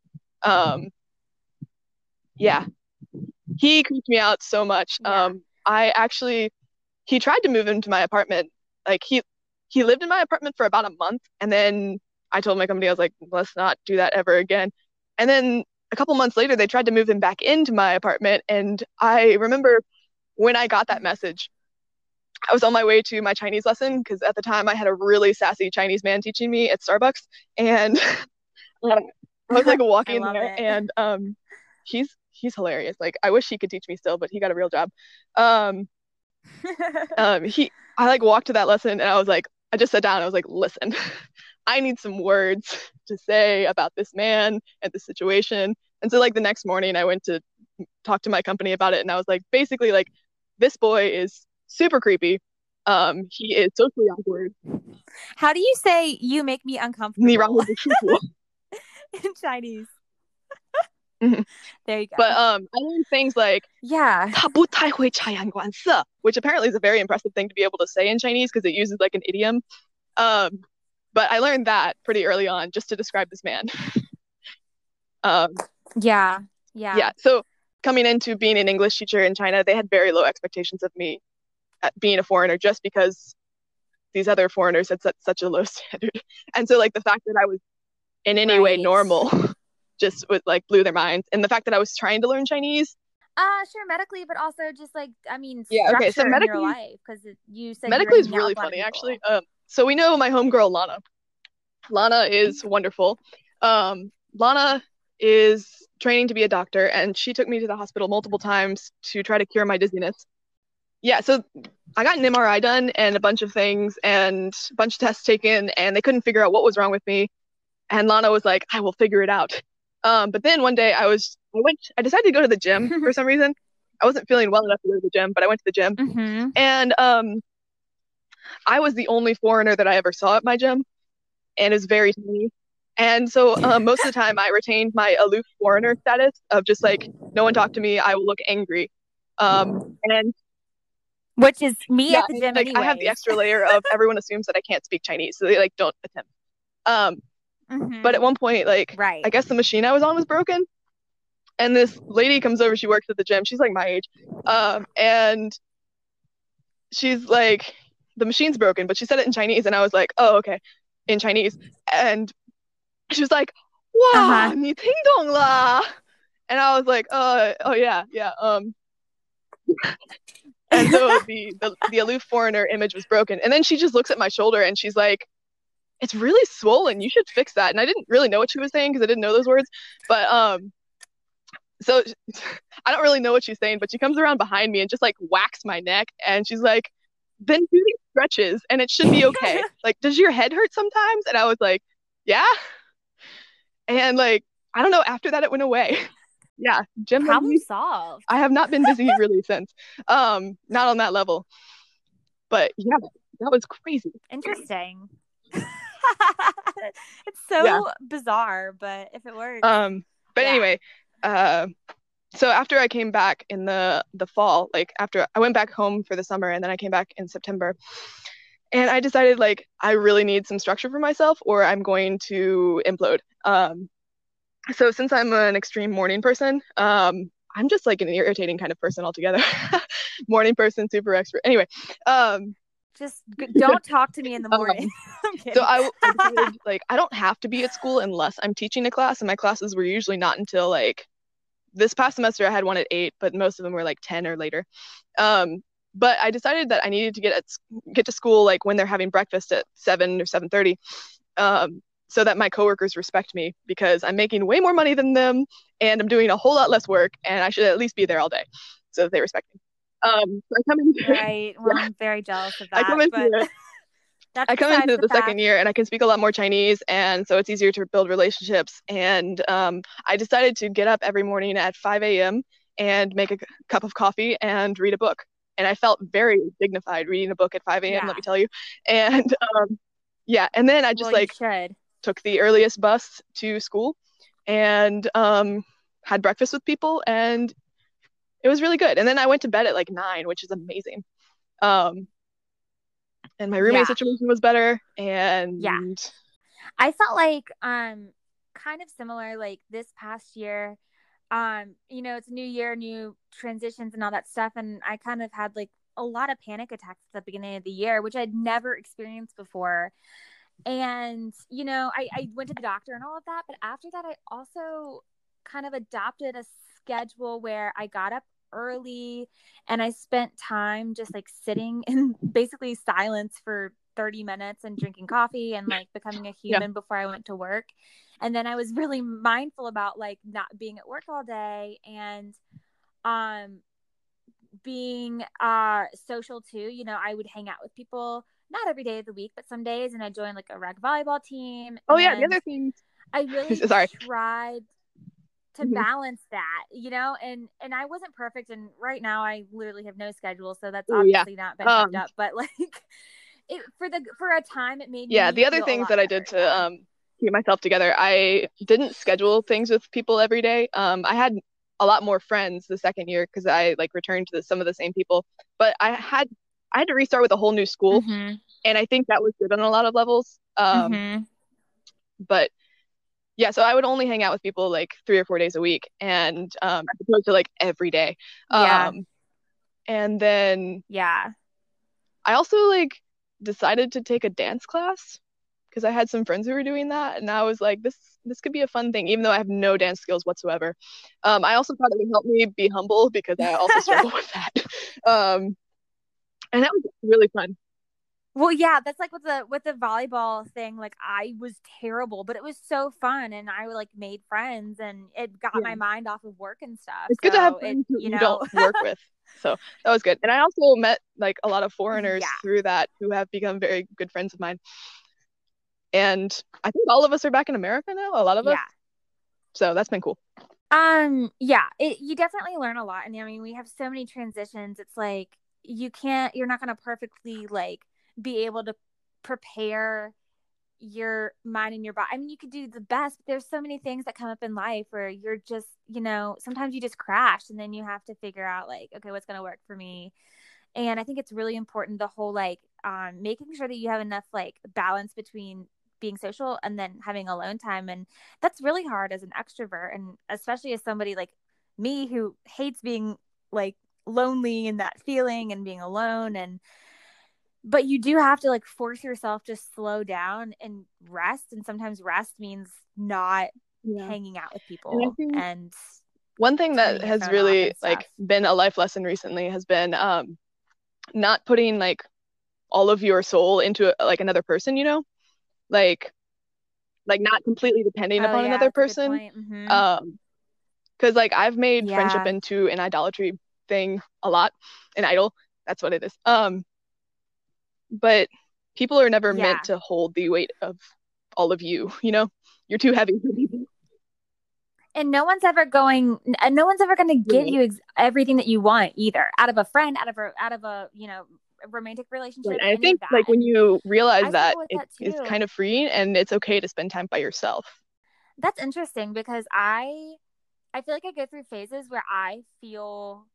Um, yeah, he creeped me out so much. Yeah. Um, I actually he tried to move into my apartment. Like he he lived in my apartment for about a month, and then I told my company I was like, let's not do that ever again. And then a couple months later, they tried to move him back into my apartment, and I remember when I got that message, I was on my way to my Chinese lesson because at the time I had a really sassy Chinese man teaching me at Starbucks, and I was like walking there, it. and um, he's he's hilarious. Like I wish he could teach me still, but he got a real job. Um, um, he I like walked to that lesson, and I was like, I just sat down. I was like, listen, I need some words to say about this man and the situation. And so like the next morning, I went to talk to my company about it, and I was like, basically like this boy is super creepy. Um, he is socially awkward. How do you say you make me uncomfortable? in Chinese. Mm-hmm. There you go. But um, I learned things like yeah, which apparently is a very impressive thing to be able to say in Chinese because it uses like an idiom. Um, but I learned that pretty early on just to describe this man. um, yeah, yeah, yeah. So coming into being an English teacher in China, they had very low expectations of me being a foreigner just because these other foreigners had set such a low standard. And so like the fact that I was in any right. way normal just was like blew their minds. And the fact that I was trying to learn Chinese. Uh sure medically, but also just like I mean yeah okay so medically because you said medically is really funny actually. Um, so we know my homegirl Lana. Lana is wonderful. Um, Lana is training to be a doctor, and she took me to the hospital multiple times to try to cure my dizziness. Yeah, so I got an MRI done and a bunch of things and a bunch of tests taken, and they couldn't figure out what was wrong with me. And Lana was like, "I will figure it out." Um, but then one day I was, I went, I decided to go to the gym for some reason. I wasn't feeling well enough to go to the gym, but I went to the gym, Mm-hmm. and um, I was the only foreigner that I ever saw at my gym, and it was very tiny. And so um, most of the time, I retained my aloof foreigner status of just like no one talk to me, I will look angry. Um, and Which is me yeah, at the gym like I have the extra layer of everyone assumes that I can't speak Chinese, so they like don't attempt. Um, Mhm. but at one point, like right. I guess the machine I was on was broken. And this lady comes over, she works at the gym. She's like my age. Um, and she's like, the machine's broken, but she said it in Chinese. And I was like, oh, okay, in Chinese. And she was like, wow, Uh-huh. 你听懂了. And I was like, uh, oh, yeah, yeah. Um, and so the, the, the aloof foreigner image was broken. And then she just looks at my shoulder and she's like, it's really swollen. You should fix that. And I didn't really know what she was saying because I didn't know those words. But um, so I don't really know what she's saying, but she comes around behind me and just like whacks my neck, and she's like, "Then do these stretches, and it should be okay." like, does your head hurt sometimes? And I was like, "Yeah." And like, I don't know. After that, it went away. yeah, gym. Problem solved. I have not been dizzy really since. Um, not on that level. But yeah, that was crazy. Interesting. it's so Yeah. bizarre, but if it works. Um, but Yeah. anyway, uh, so after I came back in the the fall, like after I went back home for the summer, and then I came back in September, and I decided like I really need some structure for myself, or I'm going to implode. Um, so since I'm an extreme morning person, um, I'm just like an irritating kind of person altogether. morning person, super expert. Anyway, um, just don't talk to me in the Um, morning. I'm so I, I like I don't have to be at school unless I'm teaching a class, and my classes were usually not until like this past semester I had one at eight, but most of them were like ten or later. Um, but I decided that I needed to get at get to school like when they're having breakfast at seven or seven thirty, um, so that my coworkers respect me because I'm making way more money than them and I'm doing a whole lot less work, and I should at least be there all day, so that they respect me. Um, so I come into right. Well, I'm very jealous of that. I come into but I come into the, fact. second year and I can speak a lot more Chinese, and so it's easier to build relationships. And um, I decided to get up every morning at 5 a.m. and make a c- cup of coffee and read a book. And I felt very dignified reading a book at 5 a.m. Yeah. Let me tell you. And um, yeah, and then I just well, like took the earliest bus to school and um, had breakfast with people, and it was really good. And then I went to bed at like nine, which is amazing. Um, and my roommate Yeah. situation was better, and Yeah. I felt like um kind of similar like this past year um you know it's a new year new transitions and all that stuff and I kind of had like a lot of panic attacks at the beginning of the year which I'd never experienced before and you know I, I went to the doctor and all of that but after that I also kind of adopted a schedule where I got up early and I spent time just like sitting in basically silence for 30 minutes and drinking coffee and like becoming a Yeah. human before I went to work. And then I was really mindful about like not being at work all day and um being uh social too. You know, I would hang out with people not every day of the week, but some days and I joined like a rag volleyball team. Oh yeah, the other thing. I really Sorry. tried to Mhm. balance that, you know, and and I wasn't perfect, and right now I literally have no schedule, so that's Ooh, yeah. obviously not been Um, up. But like, it for the for a time, it made Yeah, the other things that I did to um keep myself together, I didn't schedule things with people every day. Um, I had a lot more friends the second year because I like returned to the, some of the same people, but I had I had to restart with a whole new school, Mhm, and I think that was good on a lot of levels. Um, mhm. but yeah, so I would only hang out with people like three or four days a week, and um, as opposed to like every day. Yeah. Um, and then yeah, I also like decided to take a dance class because I had some friends who were doing that, and I was like, this this could be a fun thing, even though I have no dance skills whatsoever. Um, I also thought it would help me be humble because I also struggle with that. Um, and that was really fun. Well, yeah, that's like with the with the volleyball thing. Like I was terrible, but it was so fun, and I like made friends, and it got Yeah. my mind off of work and stuff. It's good to have So friends it, you you know, don't work with. So that was good. And I also met like a lot of foreigners Yeah. through that who have become very good friends of mine. And I think all of us are back in America now, a lot of us. So that's been cool. Um, yeah, it, you definitely learn a lot. And I mean, we have so many transitions. It's like you can't, you're not going to perfectly like be able to prepare your mind and your body. I mean, you could do the best, but there's so many things that come up in life where you're just, you know, sometimes you just crash and then you have to figure out like, okay, what's going to work for me. And I think it's really important the whole like um making sure that you have enough like balance between being social and then having alone time and that's really hard as an extrovert and especially as somebody like me who hates being like lonely and that feeling and being alone and but you do have to like force yourself to slow down and rest and sometimes rest means not Yeah. hanging out with people think- and One thing that has really like been a life lesson recently has been um not putting like all of your soul into like another person, you know? Like like not completely depending Oh, upon yeah, another that's a good person. point. Mhm. Um, because like I've made friendship into an idolatry thing a lot, an idol. That's what it is. Um, but people are never Yeah. meant to hold the weight of all of you. You know, you're too heavy for people. and no one's ever going and no one's ever going to give you ex- everything that you want either out of a friend out of a out of a you know romantic relationship And I think like when you realize I that it that too. kind of freeing and it's okay to spend time by yourself. that's interesting because i i feel like i go through phases where i feel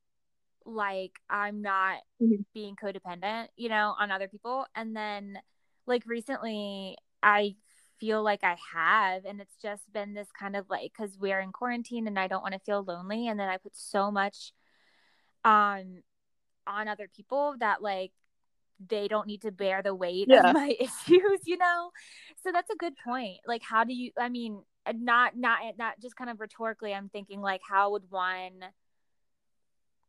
like i'm not Mhm. being codependent you know on other people and then like recently i feel like i have and it's just been this kind of like because we're in quarantine and i don't want to feel lonely and then i put so much um on other people that like they don't need to bear the weight Yeah. of my issues you know so that's a good point like how do you i mean not not not just kind of rhetorically i'm thinking like how would one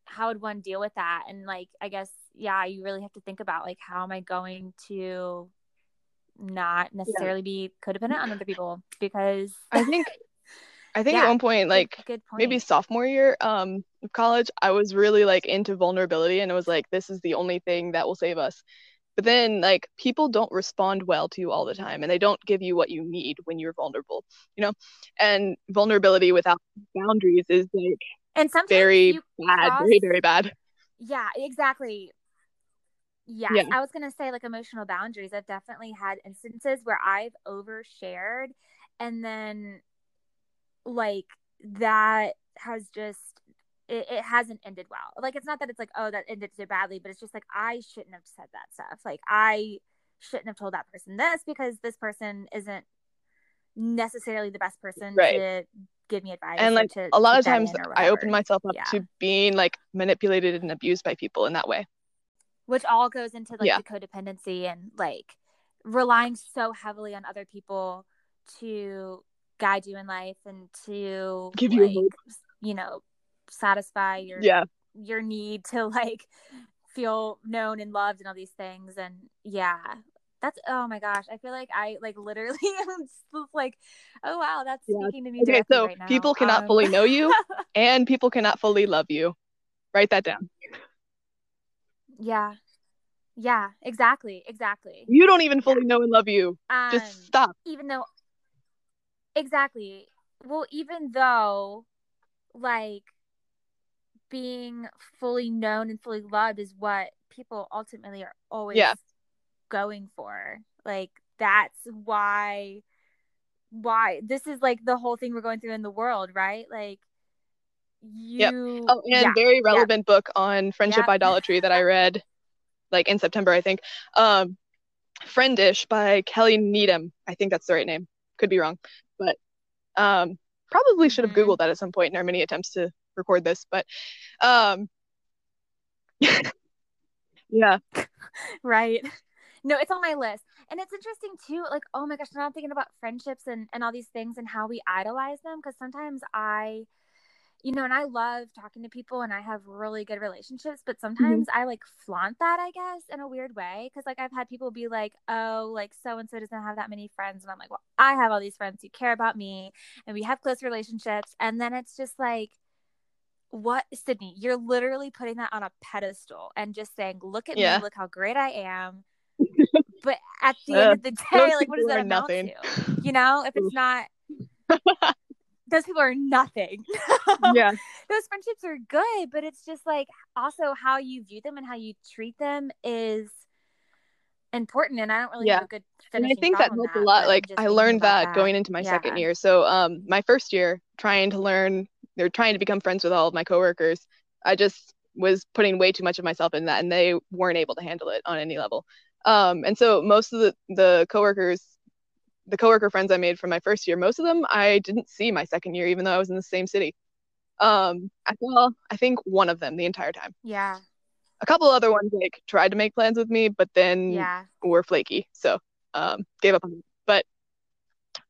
how would one deal with that and like i guess yeah you really have to think about like how am i going to not necessarily be codependent on other people because I think I think at one point like point maybe sophomore year um of college I was really like into vulnerability and it was like this is the only thing that will save us. But then like people don't respond well to you all the time and they don't give you what you need when you're vulnerable, you know? And vulnerability without boundaries is like and sometimes very bad, cross- very very bad. Yeah, exactly. Yes, Yeah. I was gonna say like emotional boundaries. I've definitely had instances where I've overshared and then like that has just it, it hasn't ended well. Like it's not that it's like, oh, that ended so badly, but it's just like I shouldn't have said that stuff. Like I shouldn't have told that person this because this person isn't necessarily the best person Right. to give me advice. And like to a lot of times I open myself up Yeah. to being like manipulated and abused by people in that way. which all goes into like Yeah. the codependency and like relying so heavily on other people to guide you in life and to Give you hope. you know satisfy your Yeah. your need to like feel known and loved and all these things and yeah that's oh my gosh i feel like i like literally am just like oh wow that's Yeah. speaking to me Okay, so right people cannot Um, fully know you and people cannot fully love you. Write that down. yeah yeah exactly exactly You don't even fully know and love you. um Just stop. even though exactly well even though like being fully known and fully loved is what people ultimately are always Yeah. Going for like that's why why this is like the whole thing we're going through in the world right like you Oh, and yeah very relevant book on friendship Yeah. idolatry that I read like in September, I think. Um, Friendish by Kelly Needham. I think that's the right name. Could be wrong, but um, probably should have Mhm. Googled that at some point in our many attempts to record this. But um, yeah, right no it's on my list and it's interesting too like oh my gosh now i'm thinking about friendships and and all these things and how we idolize them because sometimes i you know, and I love talking to people and I have really good relationships, but Mm-hmm. sometimes I like flaunt that, I guess, in a weird way. Cause like I've had people be like, oh, like so and so doesn't have that many friends. And I'm like, well, I have all these friends who care about me and we have close relationships. And then it's just like, what, Sydney, you're literally putting that on a pedestal and just saying, look at Yeah. me, look how great I am. But at the end Uh, of the day, like, what does that amount nothing. to? You know, if it's not, those people are nothing. yeah. those friendships are good, but it's just like also how you view them and how you treat them is important. And I don't really Yeah. have a good And I think that helped a lot. Like I learned about that going into my Yeah. second year. So um my first year trying to learn they're trying to become friends with all of my coworkers. I just was putting way too much of myself in that and they weren't able to handle it on any level. Um and so most of the the coworkers the coworker friends I made from my first year, most of them I didn't see my second year even though I was in the same city. Um I saw I think one of them the entire time. Yeah. A couple other ones like tried to make plans with me but then Yeah. were flaky, so um, gave up on it. But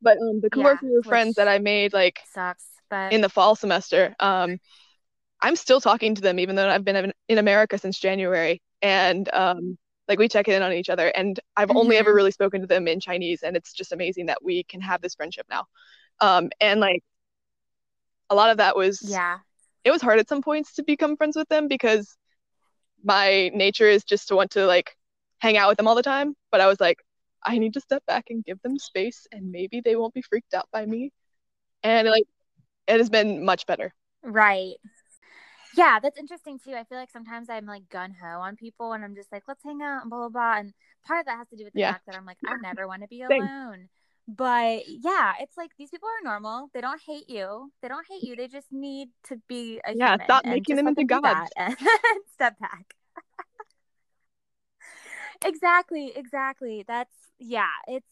but um, the Yeah, coworker friends that I made like Sucks. But in the fall semester, um, I'm still talking to them even though I've been in, in America since January, and um, like we check in on each other. And I've only ever Mhm. really spoken to them in Chinese, and it's just amazing that we can have this friendship now. Um, and like a lot of that was yeah. it was hard at some points to become friends with them because my nature is just to want to like hang out with them all the time. But I was like, I need to step back and give them space, and maybe they won't be freaked out by me. And like, it has been much better. Right. Yeah, that's interesting too. I feel like sometimes I'm like gun ho on people and I'm just like, let's hang out and blah blah blah. And part of that has to do with the Yeah. fact that I'm like, I never want to be Same. alone. But yeah, it's like these people are normal. They don't hate you. They don't hate you. They just need to be a Yeah, stop making them into gods. and step back. exactly, exactly. That's yeah, it's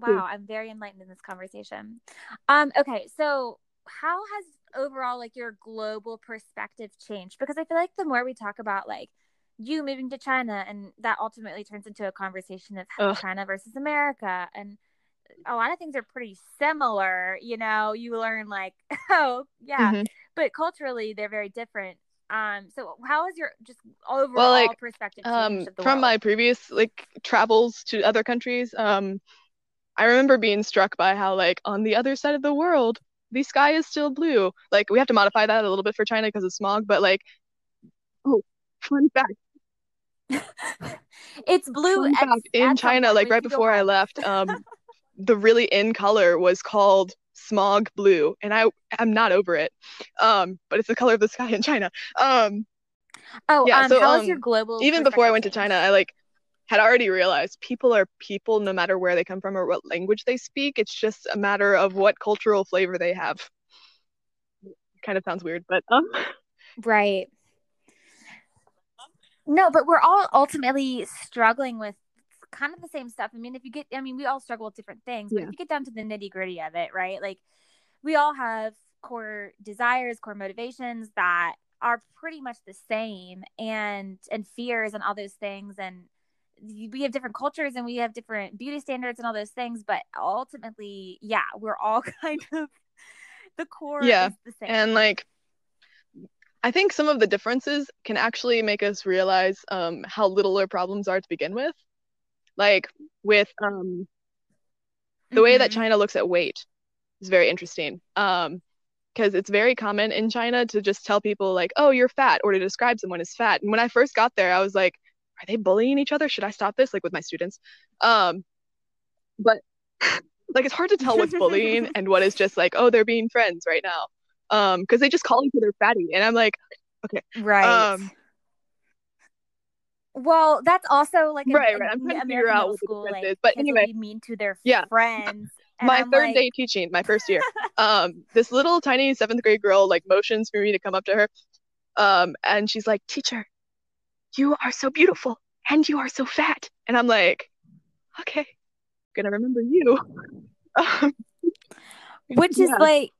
Wow, I'm very enlightened in this conversation. Um, okay, so how has overall like your global perspective changed? Because I feel like the more we talk about like you moving to China and that ultimately turns into a conversation of Ugh. China versus America and a lot of things are pretty similar, you know, you learn like, oh, yeah, Mhm. but culturally they're very different. Um, so how has your just overall Well, like, perspective Um, changed of the from world? my previous like travels to other countries, um, I remember being struck by how like on the other side of the world, the sky is still blue. Like we have to modify that a little bit for China because of smog, but like, oh, fun fact. it's blue at- fact, in China, like right before I left, um, the really in color was called smog blue, and I am not over it. Um, but it's the color of the sky in China. Um, Oh, Yeah, um, so, how has your um, global even before I went to? China, I like had already realized people are people no matter where they come from or what language they speak. It's just a matter of what cultural flavor they have. Kind of sounds weird, but um, Right. No, but we're all ultimately struggling with kind of the same stuff. I mean, if you get, I mean, we all struggle with different things, but Yeah. if you get down to the nitty gritty of it, right? Like, we all have core desires, core motivations that are pretty much the same, and and fears and all those things, and we have different cultures and we have different beauty standards and all those things, but ultimately, yeah, we're all kind of the core Yeah, is the same. and like I think some of the differences can actually make us realize um how little our problems are to begin with. Like with um the way that Mhm. China looks at weight is very interesting. Um, because it's very common in China to just tell people like, "Oh, you're fat," or to describe someone as fat. And when I first got there, I was like, "Are they bullying each other? Should I stop this?" Like with my students. Um, but like it's hard to tell what's bullying and what is just like, "Oh, they're being friends right now." Um, because they just call each other fatty, and I'm like, okay. right. um, Well, that's also like a, Right, right. I'm trying to figure out what the school, difference like is. But anyway, mean to their yeah. friends. My I'm third like, day teaching, my first year, um, this little tiny seventh grade girl like motions for me to come up to her. Um, and she's like, Teacher, you are so beautiful and you are so fat. And I'm like, Okay, gonna remember you. Um, which is like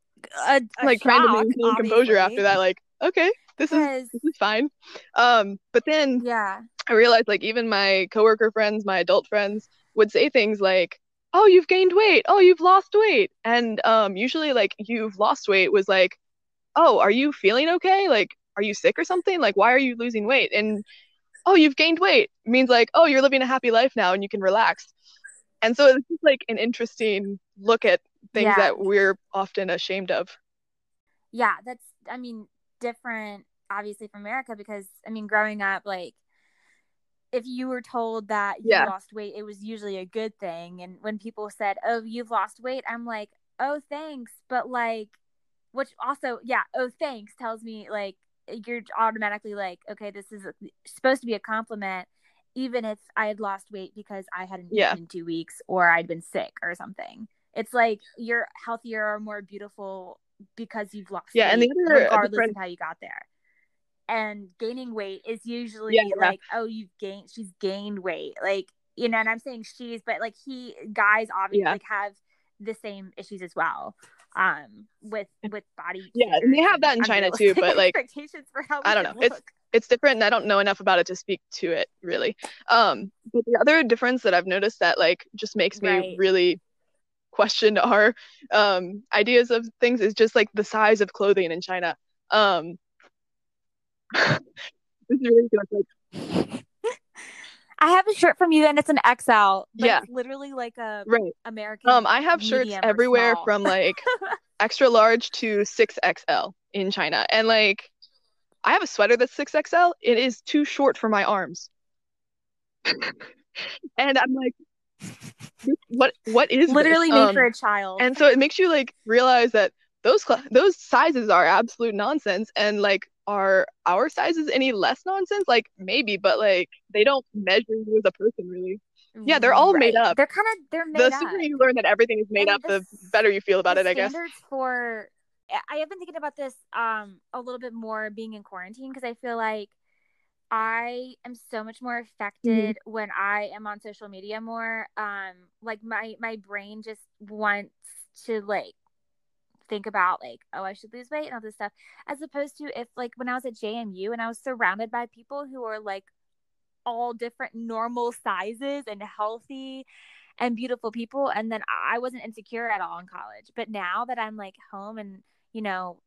a, a like trying to shock, maintain composure after that, like, okay, this is this is fine. Um, but then yeah, I realized like even my coworker friends, my adult friends would say things like, "Oh, you've gained weight. Oh, you've lost weight." And um usually like you've lost weight was like oh, are you feeling okay? Like, are you sick or something? Like, why are you losing weight? And oh, you've gained weight it means like, oh, you're living a happy life now and you can relax. And so it's just like an interesting look at things Yeah. that we're often ashamed of. yeah that's i mean different obviously from america because i mean growing up like if you were told that you Yeah. lost weight it was usually a good thing and when people said oh you've lost weight i'm like oh thanks but like which also yeah oh thanks tells me like you're automatically like okay this is supposed to be a compliment even if i had lost weight because i hadn't Yeah. eaten in two weeks or i'd been sick or something it's like you're healthier or more beautiful because you've lost Yeah, and the weight, other- regardless different- of how you got there and gaining weight is usually Yeah, yeah. like oh you've gained she's gained weight like you know and i'm saying she's but like he guys obviously Yeah. like have the same issues as well um with with body Yeah, and they have that in China too, but, like, expectations for how I don't know. It's- it's different and I don't know enough about it to speak to it really. Um, but the other difference that I've noticed that like just makes me Right. really question our um ideas of things is just like the size of clothing in China. Um this is ridiculous. Like, I have a shirt from you and it's an XL, but Yeah. it's literally like a right. American. Um I have shirts everywhere small. from like extra large to 6XL in China. And like I have a sweater that's 6XL. It is too short for my arms. and I'm like what what is this? literally made Um, for a child. and so it makes you like realize that those cl- those sizes are absolute nonsense and like are our sizes any less nonsense like maybe but like they don't measure you as a person really yeah, they're all made up. They're kind of they're made the up. The sooner you learn that everything is made And up the the better you feel about it i guess standards for I have been thinking about this um a little bit more being in quarantine because I feel like I am so much more affected Mm-hmm. when I am on social media more. Um like my my brain just wants to like think about like oh I should lose weight and all this stuff as opposed to if like when I was at JMU and I was surrounded by people who are like all different normal sizes and healthy and beautiful people and then I wasn't insecure at all in college. But now that I'm like home and you know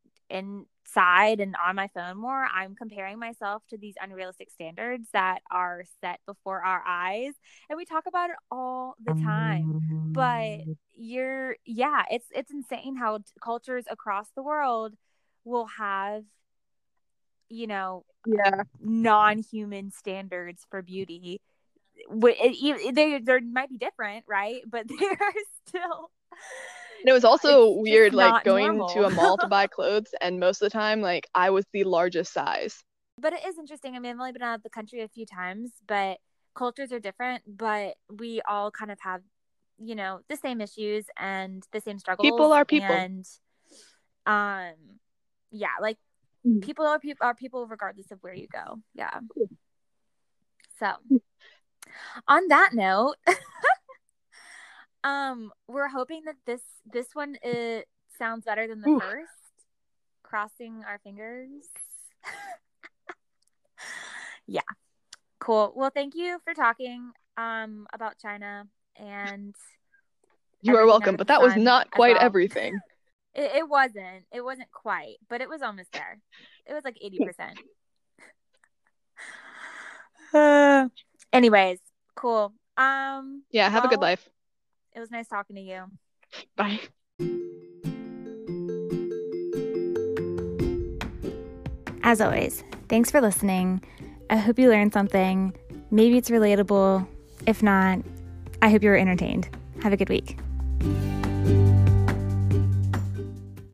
inside and on my phone more, I'm comparing myself to these unrealistic standards that are set before our eyes and we talk about it all the time. But mm-hmm. you're yeah, it's it's insane how t- cultures across the world will have you know yeah. non-human standards for beauty. They they might be different right? But they're still and it was also It's weird like going normal. to a mall to buy clothes and most of the time like i was the largest size but it is interesting i mean i've only been out of the country a few times but cultures are different but we all kind of have you know the same issues and the same struggles People are people. and um yeah like Mhm. people are people are people regardless of where you go yeah so on that note um we're hoping that this this one it sounds better than the Oof. first. Crossing our fingers. Yeah. Cool. Well thank you for talking um about china and you are welcome but that was not quite well. everything. It, it wasn't. It wasn't quite but it was almost there. It was like 80% uh, anyways cool. Um yeah have a good life it was nice talking to you bye As always, thanks for listening. I hope you learned something. Maybe it's relatable. If not, I hope you were entertained. Have a good week.